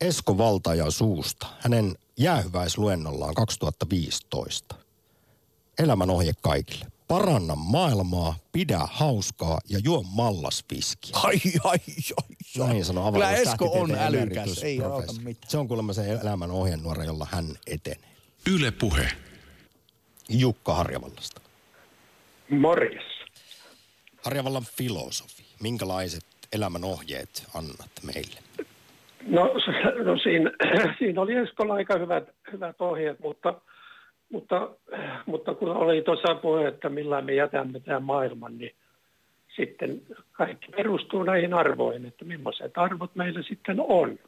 Esko Valtajan suusta, hänen jäähyväisluennollaan 2015 elämän ohje kaikille. Paranna maailmaa, pidä hauskaa ja juo mallasviskiä. Ai, ai, ai, Näin sanoo Kyllä Esko on älykäs, ei auta mitään. Se on kuulemma se elämän ohjenuora, jolla hän etenee. Yle Puhe. Jukka Harjavallasta. Morjes. Harjavallan filosofi. Minkälaiset elämän ohjeet annat meille? No, no siinä, siinä oli Eskolla aika hyvät, hyvät ohjeet, mutta, mutta, mutta kun oli tuossa puhe, että millä me jätämme tämän maailman, niin sitten kaikki perustuu näihin arvoihin, että millaiset arvot meillä sitten on.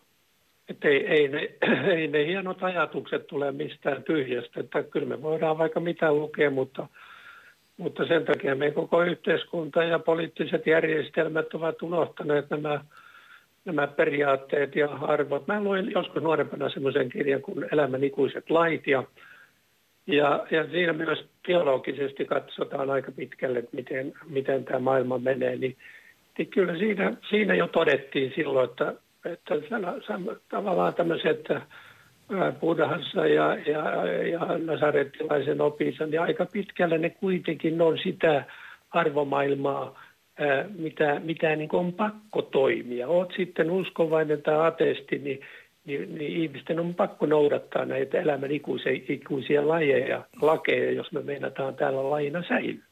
Että ei, ei, ne, ei ne hienot ajatukset tule mistään tyhjästä, että kyllä me voidaan vaikka mitä lukea, mutta, mutta sen takia me koko yhteiskunta ja poliittiset järjestelmät ovat unohtaneet nämä nämä periaatteet ja arvot. Mä luin joskus nuorempana semmoisen kirjan kuin Elämän ikuiset lait ja, ja, ja siinä myös biologisesti katsotaan aika pitkälle, että miten, miten tämä maailma menee. Niin, niin kyllä siinä, siinä jo todettiin silloin, että, että tavallaan tämmöiset ää, Buddhassa ja, ja, ja nasarettilaisen opissa, niin aika pitkälle ne kuitenkin on sitä arvomaailmaa, mitä, mitä niin on pakko toimia. Oot sitten uskovainen tai ateisti, niin, niin, niin ihmisten on pakko noudattaa näitä elämän ikuisia, ikuisia lajeja, lakeja, jos me meinataan täällä lajina säilyä.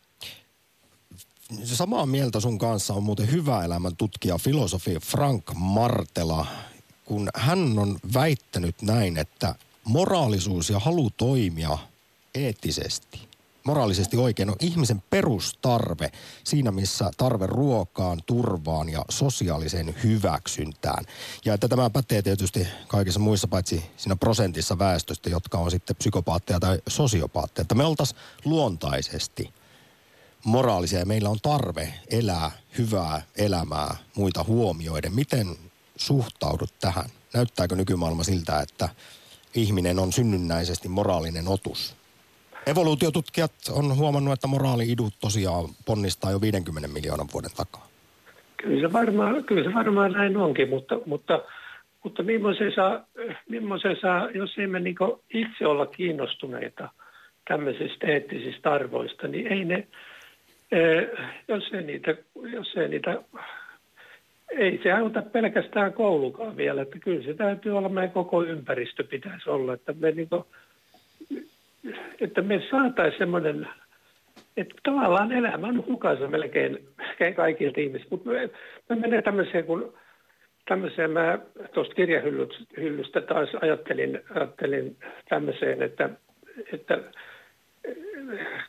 Samaa mieltä sun kanssa on muuten hyvä elämän tutkija, filosofi Frank Martela, kun hän on väittänyt näin, että moraalisuus ja halu toimia eettisesti, moraalisesti oikein on ihmisen perustarve siinä, missä tarve ruokaan, turvaan ja sosiaaliseen hyväksyntään. Ja että tämä pätee tietysti kaikissa muissa paitsi siinä prosentissa väestöstä, jotka on sitten psykopaatteja tai sosiopaatteja. Että me oltaisiin luontaisesti moraalisia ja meillä on tarve elää hyvää elämää muita huomioiden. Miten suhtaudut tähän? Näyttääkö nykymaailma siltä, että ihminen on synnynnäisesti moraalinen otus? Evoluutiotutkijat on huomannut, että moraali-idut tosiaan ponnistaa jo 50 miljoonan vuoden takaa. Kyllä se varmaan, kyllä se varmaan näin onkin, mutta, mutta, mutta millaisen saa, jos emme niin itse olla kiinnostuneita tämmöisistä eettisistä arvoista, niin ei ne, eh, jos ei niitä, jos ei niitä ei se auta pelkästään koulukaan vielä, että kyllä se täytyy olla, meidän koko ympäristö pitäisi olla, että me, niin että me saataisiin semmoinen, että tavallaan elämä on hukassa melkein, melkein kaikilta ihmisiltä, mutta me, me menee tämmöiseen, kun tämmöiseen mä tuosta kirjahyllystä taas ajattelin, ajattelin tämmöiseen, että, että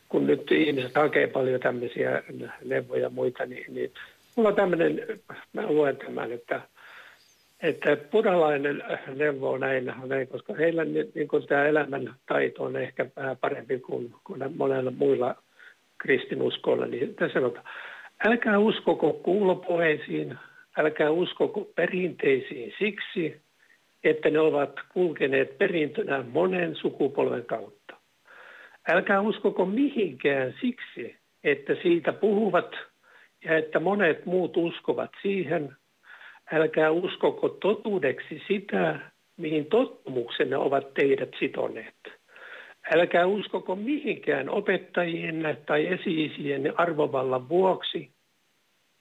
kun nyt ihmiset hakee paljon tämmöisiä neuvoja ja muita, niin, niin mulla on tämmöinen, mä luen tämän, että, että buddhalainen neuvo on näin, näin koska heillä niin kuin tämä elämän taito on ehkä vähän parempi kuin, kuin monella muilla kristinuskoilla, niin tässä sanotaan, älkää uskoko kuulopuheisiin, älkää uskoko perinteisiin siksi, että ne ovat kulkeneet perintönä monen sukupolven kautta. Älkää uskoko mihinkään siksi, että siitä puhuvat ja että monet muut uskovat siihen. Älkää uskoko totuudeksi sitä, mihin tottumuksenne ovat teidät sitoneet. Älkää uskoko mihinkään opettajienne tai esi arvovallan vuoksi.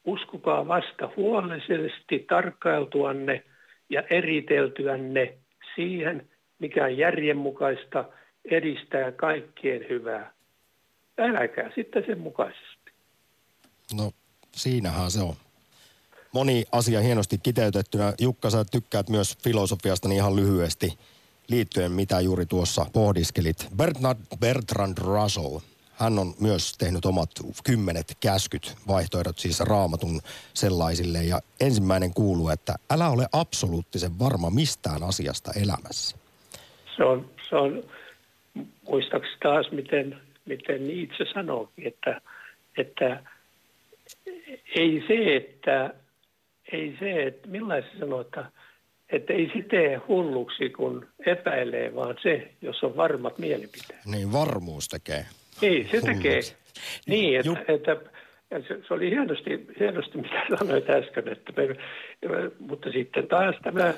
Uskokaa vasta huolellisesti tarkkailtuanne ja eriteltyänne siihen, mikä on järjenmukaista, edistää kaikkien hyvää. Älkää sitten sen mukaisesti. No, siinähän se on. Moni asia hienosti kiteytettynä. Jukka, sä tykkäät myös filosofiasta niin ihan lyhyesti liittyen, mitä juuri tuossa pohdiskelit. Bertrand, Bertrand Russell, hän on myös tehnyt omat kymmenet käskyt, vaihtoehdot siis raamatun sellaisille. Ja ensimmäinen kuuluu, että älä ole absoluuttisen varma mistään asiasta elämässä. Se on, se on muistaakseni taas, miten, miten itse sanookin, että, että ei se, että ei se, että millaisen sanoo, että, että ei tee hulluksi, kun epäilee, vaan se, jos on varmat mielipiteet. Niin, varmuus tekee. Ei, se tekee. Niin, että, että ja se, se oli hienosti, hienosti, mitä sanoit äsken, että me, mutta sitten taas tämä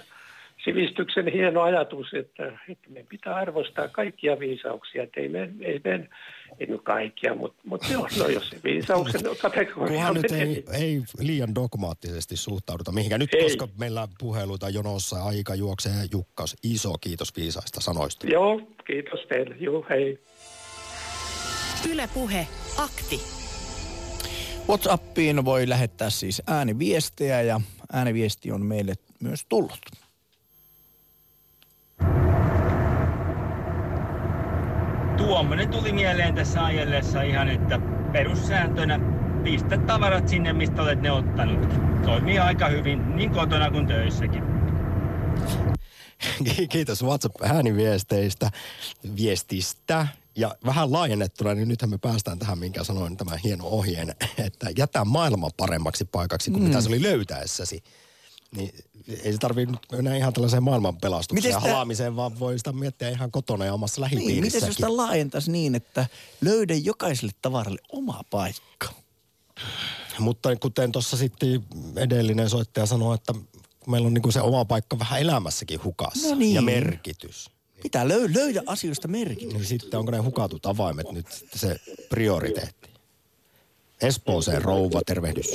sivistyksen hieno ajatus, että, että me pitää arvostaa kaikkia viisauksia. Että ei me, ei me ei nyt kaikkia, mutta, mutta joo, no jos se viisauksen kategoria... Kunhan nyt ei, ei liian dogmaattisesti suhtauduta mihinkään. Nyt ei. koska meillä puheluita jonossa aika juoksee Jukkas, iso kiitos viisaista sanoista. Joo, kiitos teille. Joo, hei. Ylepuhe akti. WhatsAppiin voi lähettää siis ääniviestejä ja ääniviesti on meille myös tullut. Tuommoinen tuli mieleen tässä ajellessa ihan, että perussääntönä pistä tavarat sinne, mistä olet ne ottanut. Toimii aika hyvin niin kotona kuin töissäkin. Kiitos WhatsApp-ääniviesteistä, viestistä. Ja vähän laajennettuna, niin nythän me päästään tähän, minkä sanoin, tämän hieno ohjeen, että jätä maailman paremmaksi paikaksi kuin mm. mitä se oli löytäessäsi niin ei se tarvitse nyt mennä ihan tällaiseen maailman pelastukseen ja halaamiseen, vaan voi sitä miettiä ihan kotona ja omassa lähipiirissäkin. Niin, miten sitä laajentaisi niin, että löydä jokaiselle tavaralle oma paikka? Mutta kuten tuossa sitten edellinen soittaja sanoi, että meillä on niin se oma paikka vähän elämässäkin hukassa no niin. ja merkitys. Pitää löy- löydä asioista merkitys. Niin sitten onko ne hukatut avaimet nyt se prioriteetti? Espooseen rouva, tervehdys.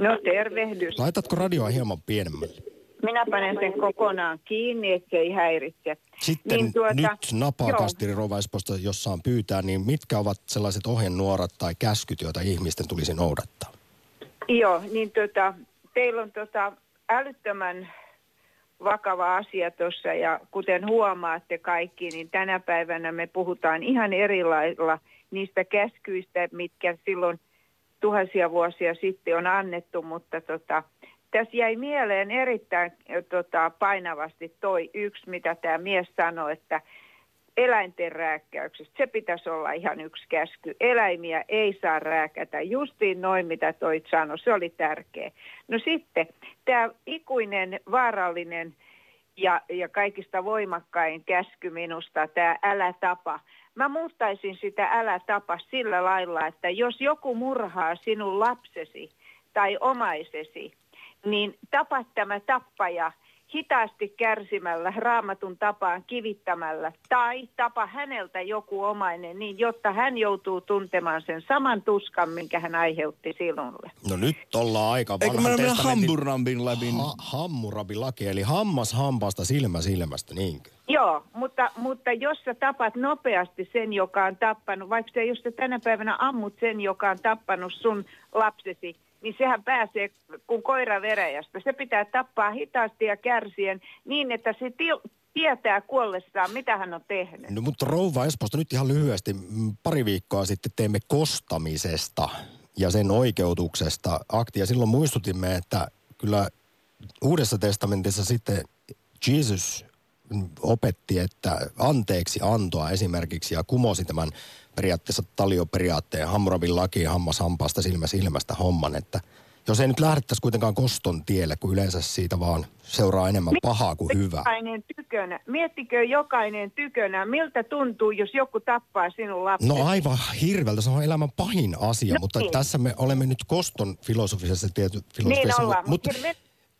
No tervehdys. Laitatko radioa hieman pienemmälle? Minä panen sen kokonaan kiinni, että se ei häiritse. Sitten niin tuota, nyt napakastiri Rovaisposta, jossa on pyytää, niin mitkä ovat sellaiset ohjenuorat tai käskyt, joita ihmisten tulisi noudattaa? Joo, niin tuota, teillä on tuota älyttömän vakava asia tuossa ja kuten huomaatte kaikki, niin tänä päivänä me puhutaan ihan eri lailla niistä käskyistä, mitkä silloin – tuhansia vuosia sitten on annettu, mutta tota, tässä jäi mieleen erittäin tota, painavasti toi yksi, mitä tämä mies sanoi, että eläinten rääkkäyksestä. Se pitäisi olla ihan yksi käsky. Eläimiä ei saa rääkätä. Justiin noin, mitä toi sanoi. Se oli tärkeä. No sitten tämä ikuinen, vaarallinen ja, ja kaikista voimakkain käsky minusta, tämä älä tapa. Mä muuttaisin sitä älä tapa sillä lailla, että jos joku murhaa sinun lapsesi tai omaisesi, niin tapa tämä tappaja hitaasti kärsimällä, raamatun tapaan kivittämällä tai tapa häneltä joku omainen niin, jotta hän joutuu tuntemaan sen saman tuskan, minkä hän aiheutti sinulle. No nyt ollaan aika vanhan Eikö Hammurabin läpi? Ha- Hammurabin laki, eli hammas hampaasta, silmä silmästä, niinkö? Joo, mutta, mutta jos sä tapat nopeasti sen, joka on tappanut, vaikka sä jos sä tänä päivänä ammut sen, joka on tappanut sun lapsesi, niin sehän pääsee kuin koira veräjästä. Se pitää tappaa hitaasti ja kärsien niin, että se ti- tietää kuollessaan, mitä hän on tehnyt. No mutta rouva Espoosta nyt ihan lyhyesti. Pari viikkoa sitten teimme kostamisesta ja sen oikeutuksesta aktia. Silloin muistutimme, että kyllä Uudessa testamentissa sitten Jesus opetti, että anteeksi antoa esimerkiksi ja kumosi tämän periaatteessa talioperiaatteen Hammurabin laki hammas hampaasta silmä silmästä homman, että jos ei nyt lähdettäisi kuitenkaan koston tielle, kun yleensä siitä vaan seuraa enemmän pahaa kuin hyvää. Jokainen tykönä, miettikö jokainen tykönä, miltä tuntuu, jos joku tappaa sinun lapsen? No aivan hirveältä, se on elämän pahin asia, no mutta niin. tässä me olemme nyt koston filosofisessa tietysti Niin ollaan, mutta...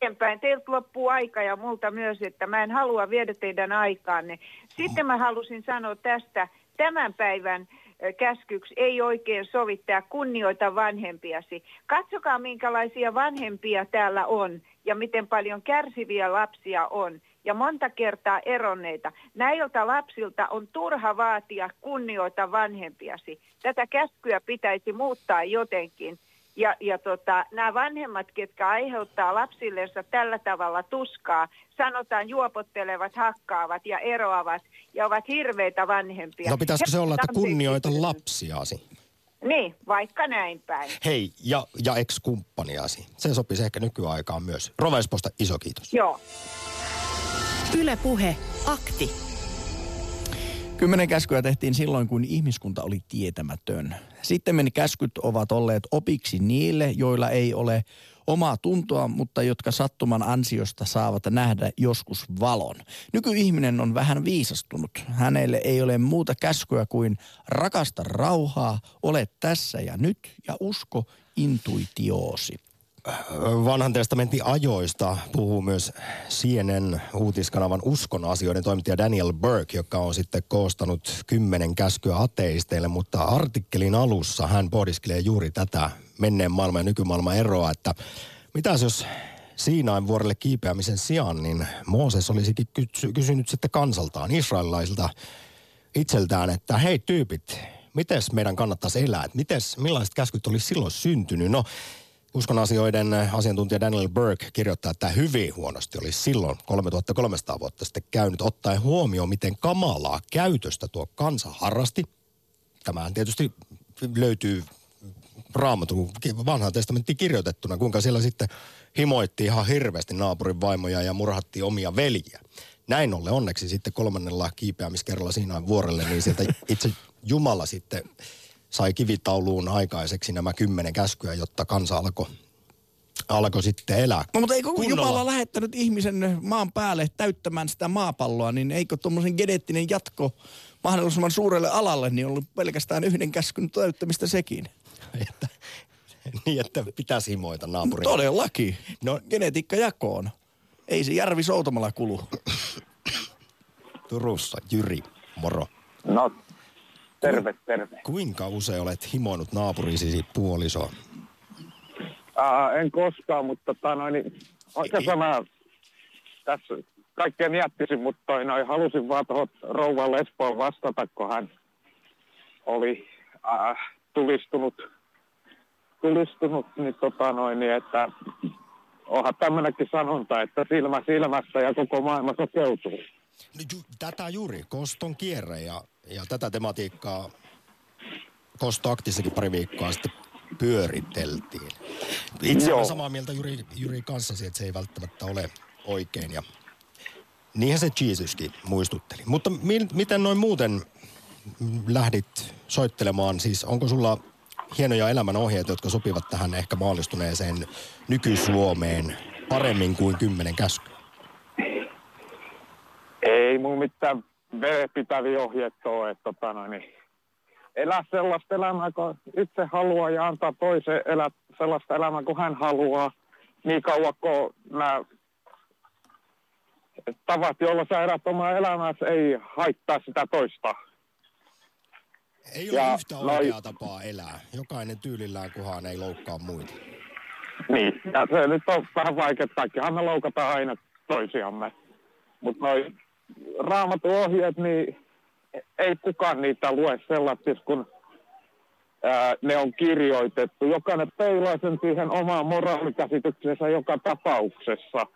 eteenpäin. Teiltä loppuu aika ja multa myös, että mä en halua viedä teidän aikaanne. Sitten mä halusin sanoa tästä tämän päivän käskyksi ei oikein sovittaa kunnioita vanhempiasi. Katsokaa minkälaisia vanhempia täällä on ja miten paljon kärsiviä lapsia on ja monta kertaa eronneita. Näiltä lapsilta on turha vaatia kunnioita vanhempiasi. Tätä käskyä pitäisi muuttaa jotenkin. Ja, ja tota, nämä vanhemmat, ketkä aiheuttaa lapsillensa tällä tavalla tuskaa, sanotaan juopottelevat, hakkaavat ja eroavat ja ovat hirveitä vanhempia. No pitäisikö se olla, että kunnioita lapsiasi? Niin, vaikka näin päin. Hei, ja, ja ex-kumppaniasi. Se sopisi ehkä nykyaikaan myös. Rovesposta iso kiitos. Joo. Yle Puhe, akti. Kymmenen käskyä tehtiin silloin, kun ihmiskunta oli tietämätön. Sitten käskyt ovat olleet opiksi niille, joilla ei ole omaa tuntoa, mutta jotka sattuman ansiosta saavat nähdä joskus valon. Nykyihminen on vähän viisastunut. Hänelle ei ole muuta käskyä kuin rakasta rauhaa, ole tässä ja nyt ja usko intuitioosi. Vanhan testamentin ajoista puhuu myös CNN uutiskanavan uskon asioiden toimittaja Daniel Burke, joka on sitten koostanut kymmenen käskyä ateisteille, mutta artikkelin alussa hän pohdiskelee juuri tätä menneen maailman ja nykymaailman eroa, että mitäs jos Siinain vuorelle kiipeämisen sijaan, niin Mooses olisikin kysy- kysynyt sitten kansaltaan, israelilaisilta itseltään, että hei tyypit, mites meidän kannattaisi elää? Mites, millaiset käskyt olisi silloin syntynyt? No, uskon asioiden asiantuntija Daniel Burke kirjoittaa, että hyvin huonosti olisi silloin 3300 vuotta sitten käynyt, ottaen huomioon, miten kamalaa käytöstä tuo kansa harrasti. Tämähän tietysti löytyy raamatun vanhaan testamenttiin kirjoitettuna, kuinka siellä sitten himoitti ihan hirveästi naapurin vaimoja ja murhattiin omia veljiä. Näin ollen onneksi sitten kolmannella kiipeämiskerralla siinä vuorelle, niin sieltä itse Jumala sitten sai kivitauluun aikaiseksi nämä kymmenen käskyä, jotta kansa alkoi alkoi sitten elää. No, mutta eikö kunnolla. Jumala lähettänyt ihmisen maan päälle täyttämään sitä maapalloa, niin eikö tuommoisen geneettinen jatko mahdollisimman suurelle alalle, niin ollut pelkästään yhden käskyn täyttämistä sekin? Että, niin, että pitäisi himoita naapurin. Todellakin. No, Genetiikka jakoon. Ei se Järvi Soutamalla kulu. Turussa, Jyri, moro. No, terve, terve. Kuinka usein olet himoinut naapurisi puolisoa? Ää, en koskaan, mutta tota, noin, niin, oikein sana tässä kaikkein jättisin, mutta toi, noin, halusin vaan tuohon rouva Lesboon vastata, kun hän oli ää, tulistunut, tulistunut niin, tota, noin, niin, että onhan tämmöinenkin sanonta, että silmä silmästä ja koko maailma sokeutuu. No, ju, tätä juuri, koston kierre ja, ja tätä tematiikkaa kostoaktissakin pari viikkoa sitten pyöriteltiin. Itse olen samaa mieltä Juri, Juri kanssasi, että se ei välttämättä ole oikein ja niinhän se Jesuskin muistutteli. Mutta mi, miten noin muuten lähdit soittelemaan? Siis onko sulla hienoja elämän ohjeita, jotka sopivat tähän ehkä maallistuneeseen nyky-Suomeen paremmin kuin kymmenen käskyä? Ei mun mitään vedenpitäviä ohjeet ole, että tota noin, niin elää sellaista elämää, kun itse haluaa ja antaa toisen elää sellaista elämää, kuin hän haluaa, niin kauan kuin nämä tavat, joilla sä elät omaa elämääsi, ei haittaa sitä toista. Ei ole Ja yhtä noi- oikeaa tapaa elää. Jokainen tyylillään, kunhan ei loukkaa muita. Niin, ja se nyt on vähän vaikea, kaikkihan me loukataan aina toisiamme. Mutta noi raamatun ohjeet, niin ei kukaan niitä lue sellaisiksi, kun ää, ne on kirjoitettu. Jokainen peilaa sen siihen omaan moraalikäsityksensä joka tapauksessa.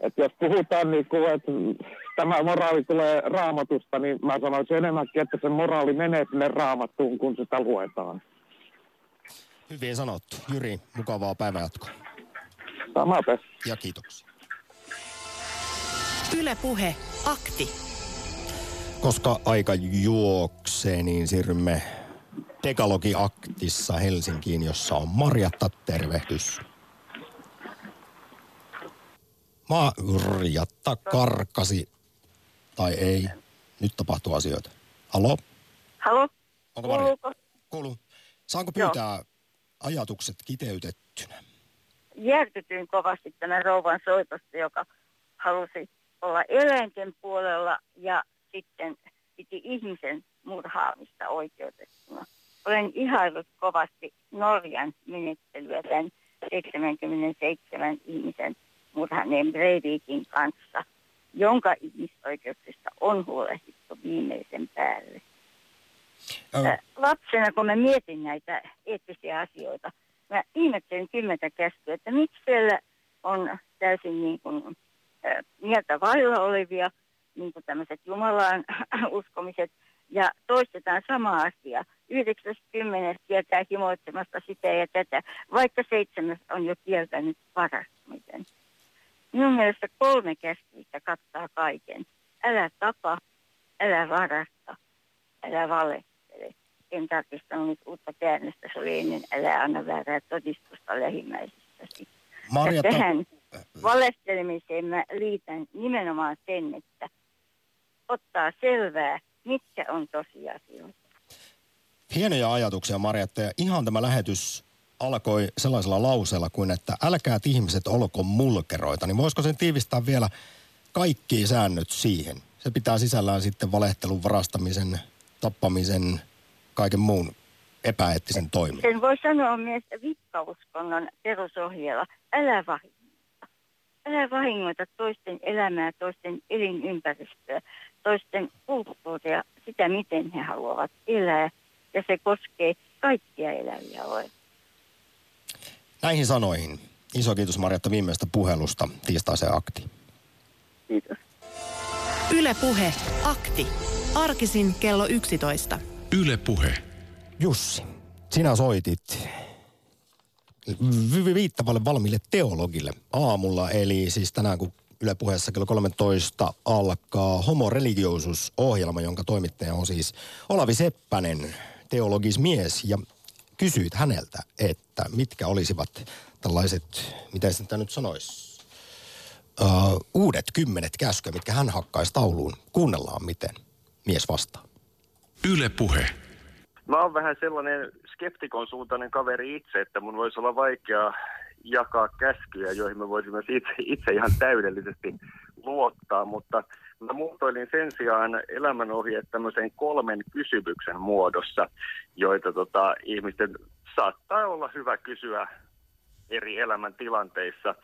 Et jos puhutaan niin kuin, että tämä moraali tulee raamatusta, niin mä sanoisin enemmänkin, että se moraali menee sinne raamattuun, kun sitä luetaan. Hyvin sanottu. Jyri, mukavaa päivänjatkoa. Samaten. Ja kiitoksia. Yle Puhe, akti. Koska aika juoksee, niin siirrymme Dekalogi-aktissa Helsinkiin, jossa on Marjatta. Tervehdys. Marjatta karkasi. Tai ei. Nyt tapahtuu asioita. Halo? Halo? Onko Marja? Kuuluu. Saanko pyytää ajatukset kiteytettynä? järkytyin kovasti tämän rouvan soitosta, joka halusi olla eläinten puolella ja sitten piti ihmisen murhaamista oikeutettuna. Olen ihaillut kovasti Norjan menettelyä tämän 77 ihmisen murhaneen Breivikin kanssa, jonka ihmisoikeuksista on huolehdittu viimeisen päälle. Ä, Lapsena, kun mä mietin näitä eettisiä asioita, mä ihmettelin kymmentä käskyä, että miksi siellä on täysin niin kuin, mieltä vailla olevia, niin kuin tämmöiset Jumalaan uskomiset, ja toistetaan sama asia. 90 kieltää himoitsemasta sitä ja tätä, vaikka seitsemäs on jo kieltänyt varastamisen. Minun mielestä kolme käskyistä kattaa kaiken. Älä tapa, älä varasta, älä valehtele. En tarkistanut nyt uutta käännöstä, se oli ennen älä anna väärää todistusta lähimmäisistäsi. Marja, ja tähän valehtelemiseen mä liitän nimenomaan sen, että ottaa selvää, mitkä on tosiasioita. Hienoja ajatuksia, Marjatta. Ja ihan tämä lähetys alkoi sellaisella lauseella kuin, että älkäät ihmiset olko mulkeroita. Niin voisiko sen tiivistää vielä kaikki säännöt siihen? Se pitää sisällään sitten valehtelun, varastamisen, tappamisen, kaiken muun epäeettisen toiminnan. Sen voi sanoa myös vikkauskonnon perusohjeella. Älä vahingoita. Älä vahingoita toisten elämää, toisten elinympäristöä, toisten kulttuuria, sitä miten he haluavat elää. Ja se koskee kaikkia eläviä olemaan. Näihin sanoihin. Iso kiitos Marjatta viimeistä puhelusta tiistaiseen akti. Kiitos. Yle Puhe. Akti. Arkisin kello 11. Yle Puhe. Jussi, sinä soitit viittavalle valmiille teologille aamulla, eli siis tänään kun Yle Puheessa kello 13 alkaa Homo Religiosus-ohjelma, jonka toimittaja on siis Olavi Seppänen, teologismies, ja kysyit häneltä, että mitkä olisivat tällaiset, mitä sitä nyt sanoisi, uh, uudet kymmenet käskyä, mitkä hän hakkaisi tauluun. Kuunnellaan, miten mies vastaa. Yle Puhe. Mä oon vähän sellainen skeptikon suuntainen kaveri itse, että mun voisi olla vaikea jakaa käskyjä, joihin mä voisin myös itse, itse ihan täydellisesti luottaa, mutta mä muotoilin sen sijaan elämänohjeet tämmöisen kolmen kysymyksen muodossa, joita tota, ihmisten saattaa olla hyvä kysyä eri elämäntilanteissa.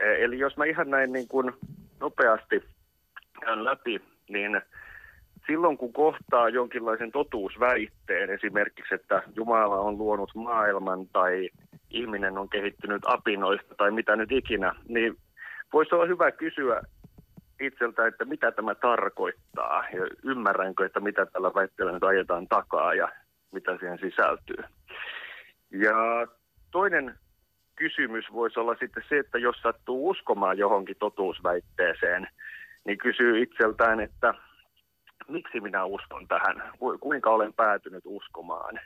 Eli jos mä ihan näin niin kuin nopeasti käyn läpi, niin silloin kun kohtaa jonkinlaisen totuusväitteen, esimerkiksi, että Jumala on luonut maailman tai ihminen on kehittynyt apinoista tai mitä nyt ikinä, niin voisi olla hyvä kysyä itseltä, että mitä tämä tarkoittaa ja ymmärränkö, että mitä tällä väitteellä nyt ajetaan takaa ja mitä siihen sisältyy. Ja toinen kysymys voisi olla sitten se, että jos sattuu uskomaan johonkin totuusväitteeseen, niin kysyy itseltään, että miksi minä uskon tähän, Ku- kuinka olen päätynyt uskomaan.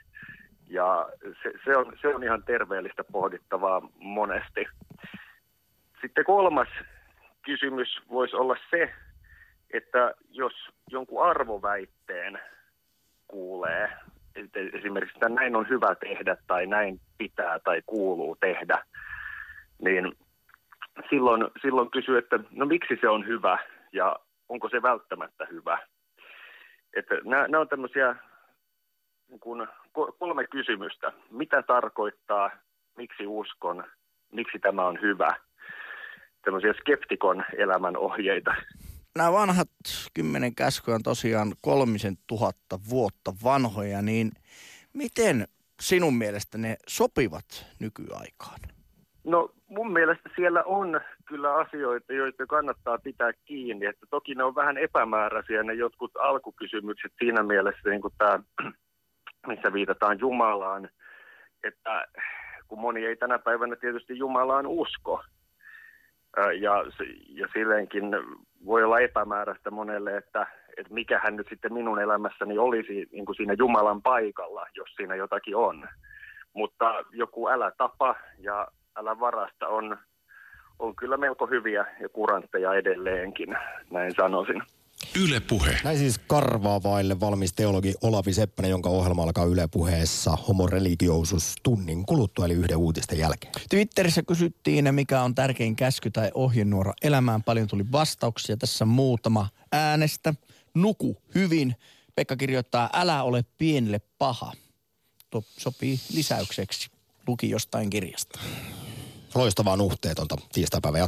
Ja se, se, on, se on ihan terveellistä pohdittavaa monesti. Sitten kolmas kysymys voisi olla se, että jos jonkun arvoväitteen kuulee, että esimerkiksi että näin on hyvä tehdä tai näin pitää tai kuuluu tehdä, niin silloin, silloin kysyy, että no miksi se on hyvä ja onko se välttämättä hyvä. Että nämä, nämä on tämmöisiä niin kuin ko- kolme kysymystä. Mitä tarkoittaa, miksi uskon, miksi tämä on hyvä. Tämmöisiä skeptikon elämän ohjeita. Nämä vanhat kymmenen käskyä on tosiaan kolmisen tuhatta vuotta vanhoja, niin miten sinun mielestä ne sopivat nykyaikaan? No mun mielestä siellä on kyllä asioita, joita kannattaa pitää kiinni. Että toki ne on vähän epämääräisiä ne jotkut alkukysymykset siinä mielessä, niin kuin tämä, missä viitataan Jumalaan. Että kun moni ei tänä päivänä tietysti Jumalaan usko. Ja, ja silleenkin voi olla epämääräistä monelle, että, että mikä hän nyt sitten minun elämässäni olisi niin kuin siinä Jumalan paikalla, jos siinä jotakin on. Mutta joku älä tapa ja älä varasta on, on kyllä melko hyviä ja kurantteja edelleenkin, näin sanoisin. Yle Puhe. Näin siis karvaavaille valmis teologi Olavi Seppänen, jonka ohjelma alkaa Yle Puheessa homoreligiosus tunnin kuluttua, eli yhden uutisten jälkeen. Twitterissä kysyttiin, mikä on tärkein käsky tai ohjenuora elämään. Paljon tuli vastauksia. Tässä muutama äänestä. Nuku hyvin. Pekka kirjoittaa, älä ole pienille paha. Tuo sopii lisäykseksi. Luki jostain kirjasta. Loistavaa nuhteetonta tiistaipäivän